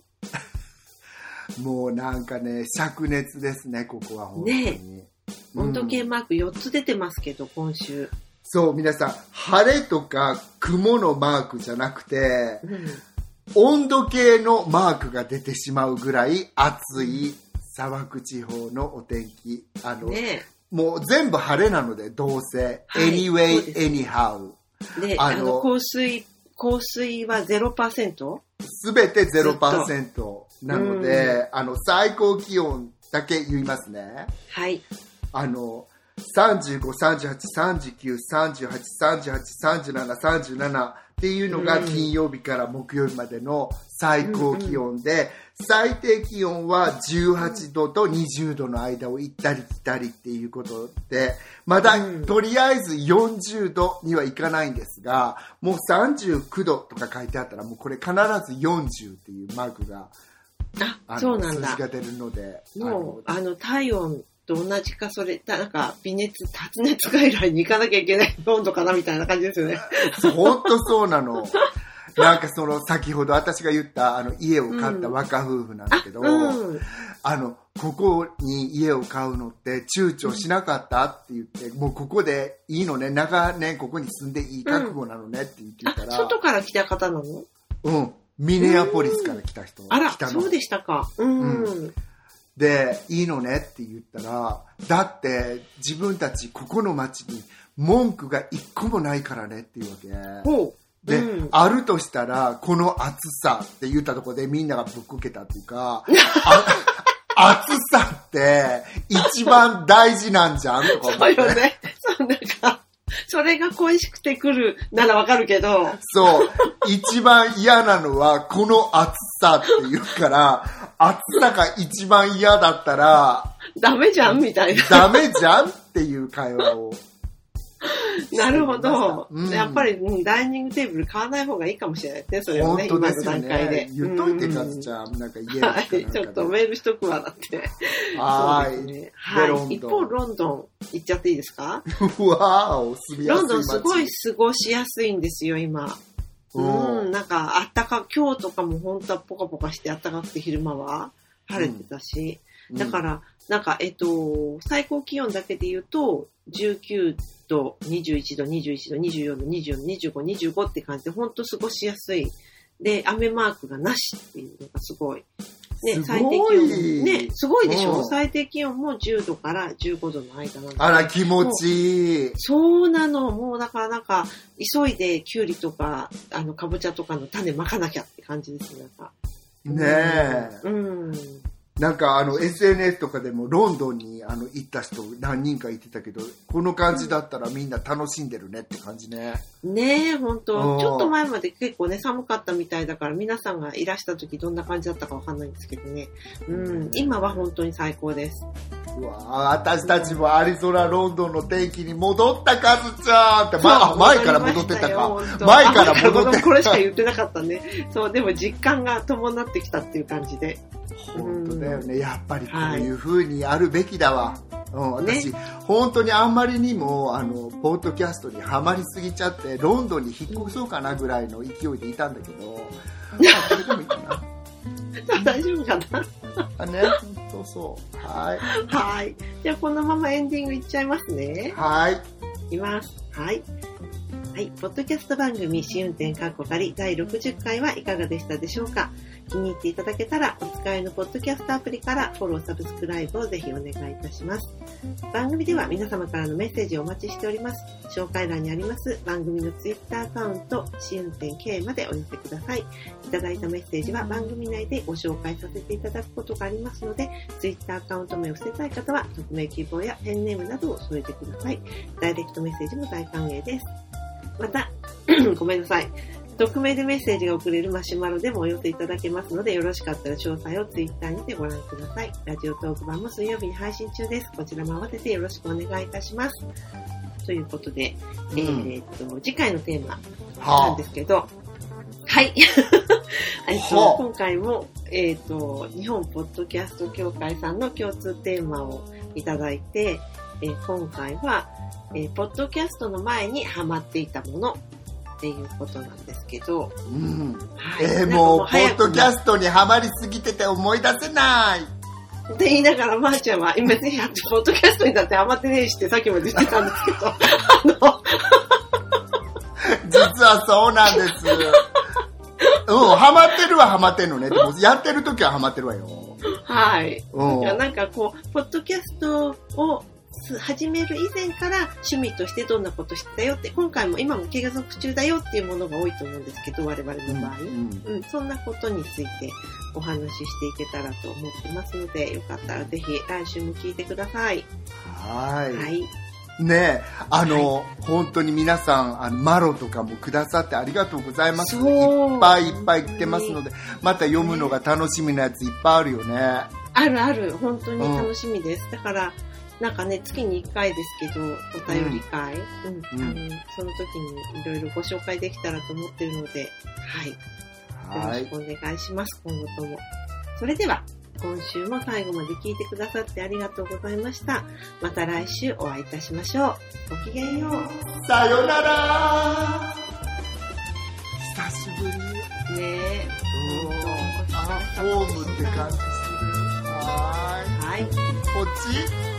Speaker 4: う、もうなんかね、灼熱ですね、ここは本当に。
Speaker 3: ね温度計
Speaker 4: うん
Speaker 3: マーク4つ出てますけど、今週。
Speaker 4: そう、皆さん、晴れとか雲のマークじゃなくて、
Speaker 3: うん。
Speaker 4: 温度計のマークが出てしまうぐらい暑い砂漠地方のお天気。あの、
Speaker 3: ね
Speaker 4: もう全部晴れなので、どうせ。
Speaker 3: はい
Speaker 4: anyway, anyhow.
Speaker 3: で、
Speaker 4: あの
Speaker 3: あの、降水、降水は 0%?
Speaker 4: すべて0%なので、あの、最高気温だけ言いますね。
Speaker 3: はい。
Speaker 4: あの、35、38、39、38、38、37、37っていうのが
Speaker 3: うん
Speaker 4: 金曜日から木曜日までの最高気温で、最低気温は18度と20度の間を行ったり来たりっていうことで、まだ
Speaker 3: うん
Speaker 4: とりあえず40度にはいかないんですが、もう39度とか書いてあったら、もうこれ必ず40っていうマークが、
Speaker 3: あ、そうなんだ。
Speaker 4: が出るので、
Speaker 3: もう、あの、体温と同じか、それ、なんか、微熱、発熱外来に行かなきゃいけない温度かなみたいな感じですよね。
Speaker 4: 本当そうなの。なんかその先ほど私が言ったあの家を買った若夫婦なんだけど、
Speaker 3: うん。
Speaker 4: あの、ここに家を買うのって躊躇しなかったって言って、もうここでいいのね、長年ここに住んでいい覚悟なのねって言って
Speaker 3: あ
Speaker 4: た、ら、
Speaker 3: 外から来た方なの？
Speaker 4: うん。ミネアポリスから来た人
Speaker 3: あらそうでしたか。うん。
Speaker 4: うで、いいのねって言ったら、だって自分たちここの町に文句が一個もないからねっていうわけ。
Speaker 3: ほう。
Speaker 4: で、
Speaker 3: うん
Speaker 4: あるとしたら、この暑さって言ったところでみんながぶっこけたっていうか、あ暑さって一番大事なんじゃんとか思って。
Speaker 3: そうよね。そう、なんか、それが恋しくて来るならわかるけど、
Speaker 4: そう。一番嫌なのは、この暑さって言うから、暑さが一番嫌だったら、
Speaker 3: ダメじゃんみたいな。
Speaker 4: ダメじゃんっていう会話を。
Speaker 3: なるほど。
Speaker 4: うん
Speaker 3: やっぱり、うんダイニングテーブル買わない方がいいかもしれないね、それはね、
Speaker 4: 本当
Speaker 3: 今の段階で
Speaker 4: ね。。言っといて、
Speaker 3: うん
Speaker 4: かずちゃん。なんか家
Speaker 3: はい、ちょっとメールしとくわ、だって。
Speaker 4: はい。
Speaker 3: ねはい。一方、ロンドン行っちゃっていいですか？
Speaker 4: うわーお、住みやすい
Speaker 3: ロンドンすごい
Speaker 4: 街。
Speaker 3: 過ごしやすいんですよ、今。
Speaker 4: うん
Speaker 3: うん、なんか、あったか、今日とかも本当はポカポカしてあったかくて昼間は晴れてたし、だから、なんか、えっと、最高気温だけで言うと、19度、21度、21度、24度、24度、25、25って感じで、本当過ごしやすい。で、雨マークがなしっていうのがすごい。ね、
Speaker 4: す
Speaker 3: 最低気
Speaker 4: ご
Speaker 3: 温ね、すごいでしょ、
Speaker 4: うん
Speaker 3: 最低気温も10度から15度の間なんで
Speaker 4: あら、気持ちいい。
Speaker 3: そうなの。もうだからなんか、急いでキュウリとか、あの、かぼちゃとかの種まかなきゃって感じです、なんか。
Speaker 4: ねえ。
Speaker 3: うん。
Speaker 4: なんかあの SNS とかでもロンドンにあの行った人何人か言ってたけど、この感じだったらみんな楽しんでるねって感じね。
Speaker 3: ねえ、ほん
Speaker 4: うん
Speaker 3: と。ちょっと前まで結構ね、寒かったみたいだから、皆さんがいらした時どんな感じだったかわかんないんですけどね。うん。今は本当に最高です。
Speaker 4: うわあ私たちもアリゾナ、ロンドンの天気に戻ったカズちゃんって、ま、あ前から戻ってたか。前から戻って
Speaker 3: これしか言ってなかったね。そう、でも実感が伴ってきたっていう感じで。
Speaker 4: 本当だよね。やっぱりこういう風にあるべきだわ。うん、私、
Speaker 3: ね
Speaker 4: 本当にあんまりにも、あの、ポッドキャストにはまりすぎちゃって、ロンドンに引っ越そうかなぐらいの勢いでいたんだけど、あ、これでもいいかな。
Speaker 3: 大丈夫かな？
Speaker 4: あね、そうそう。はい。
Speaker 3: はい。じゃあこのままエンディングいっちゃいますね。
Speaker 4: はい。
Speaker 3: いきます。はい。はい。ポッドキャスト番組、試運転カッコ仮第60回はいかがでしたでしょうか？気に入っていただけたら、お使いのポッドキャストアプリからフォロー、サブスクライブをぜひお願いいたします。番組では皆様からのメッセージをお待ちしております。紹介欄にあります番組のツイッターアカウント、試運転 K までお寄せください。いただいたメッセージは番組内でご紹介させていただくことがありますので、ツイッターアカウント名を伏せたい方は、匿名希望やペンネームなどを添えてください。ダイレクトメッセージも大歓迎です。また、ごめんなさい。匿名でメッセージが送れるマシュマロでもお寄せいただけますので、よろしかったら詳細をツイッターにてご覧ください。ラジオトーク版も水曜日に配信中です。こちらも合わせてよろしくお願いいたします。ということで、
Speaker 4: うん
Speaker 3: えーっと、次回のテーマなん
Speaker 4: は
Speaker 3: ですけど、はい。え今回も、えっと、日本ポッドキャスト協会さんの共通テーマをいただいて、えー今回は、えーポッドキャストの前にハマっていたものっていうことなんですけど、
Speaker 4: あ。うん。
Speaker 3: はい。
Speaker 4: えー、もう、ポッドキャストにはまりすぎてて思い出せない。
Speaker 3: って言いながら、まー、ちゃんは、今別に、ポッドキャストにだってハマってねえしってさっきも言ってたんですけど、あの、
Speaker 4: 実はそうなんです。うん、ハマってるはハマってんのね。でも、やってる時はハマってるわよ。
Speaker 3: はい。
Speaker 4: うん。
Speaker 3: なんかこう、ポッドキャストをす始める以前から趣味としてどんなことしてたよって、今回も今も継続中だよっていうものが多いと思うんですけど、我々の場合。
Speaker 4: うん
Speaker 3: うん、そんなことについてお話ししていけたらと思ってますので、よかったらぜひ来週も聞いてください。
Speaker 4: はい。
Speaker 3: はい。
Speaker 4: ねえ、あの、本当に皆さん、あの、マロとかもくださってありがとうございます。
Speaker 3: そう
Speaker 4: いっぱいいっぱい来てますので、また読むのが楽しみなやついっぱいあるよね。
Speaker 3: あるある、本当に楽しみです。だから、なんかね、月に1回ですけど、お便り会、うん、
Speaker 4: うん
Speaker 3: あの、その時にいろいろご紹介できたらと思ってるので、はい。
Speaker 4: はい
Speaker 3: よろし。くお願いします、今後とも。それでは、今週も最後まで聞いてくださってありがとうございました。また来週お会いいたしましょう。ごきげんよう。
Speaker 4: さよなら久しぶり。
Speaker 3: ねえ。
Speaker 4: うんあ、ホームって感じする。は
Speaker 3: はい。
Speaker 4: ーい。こっち？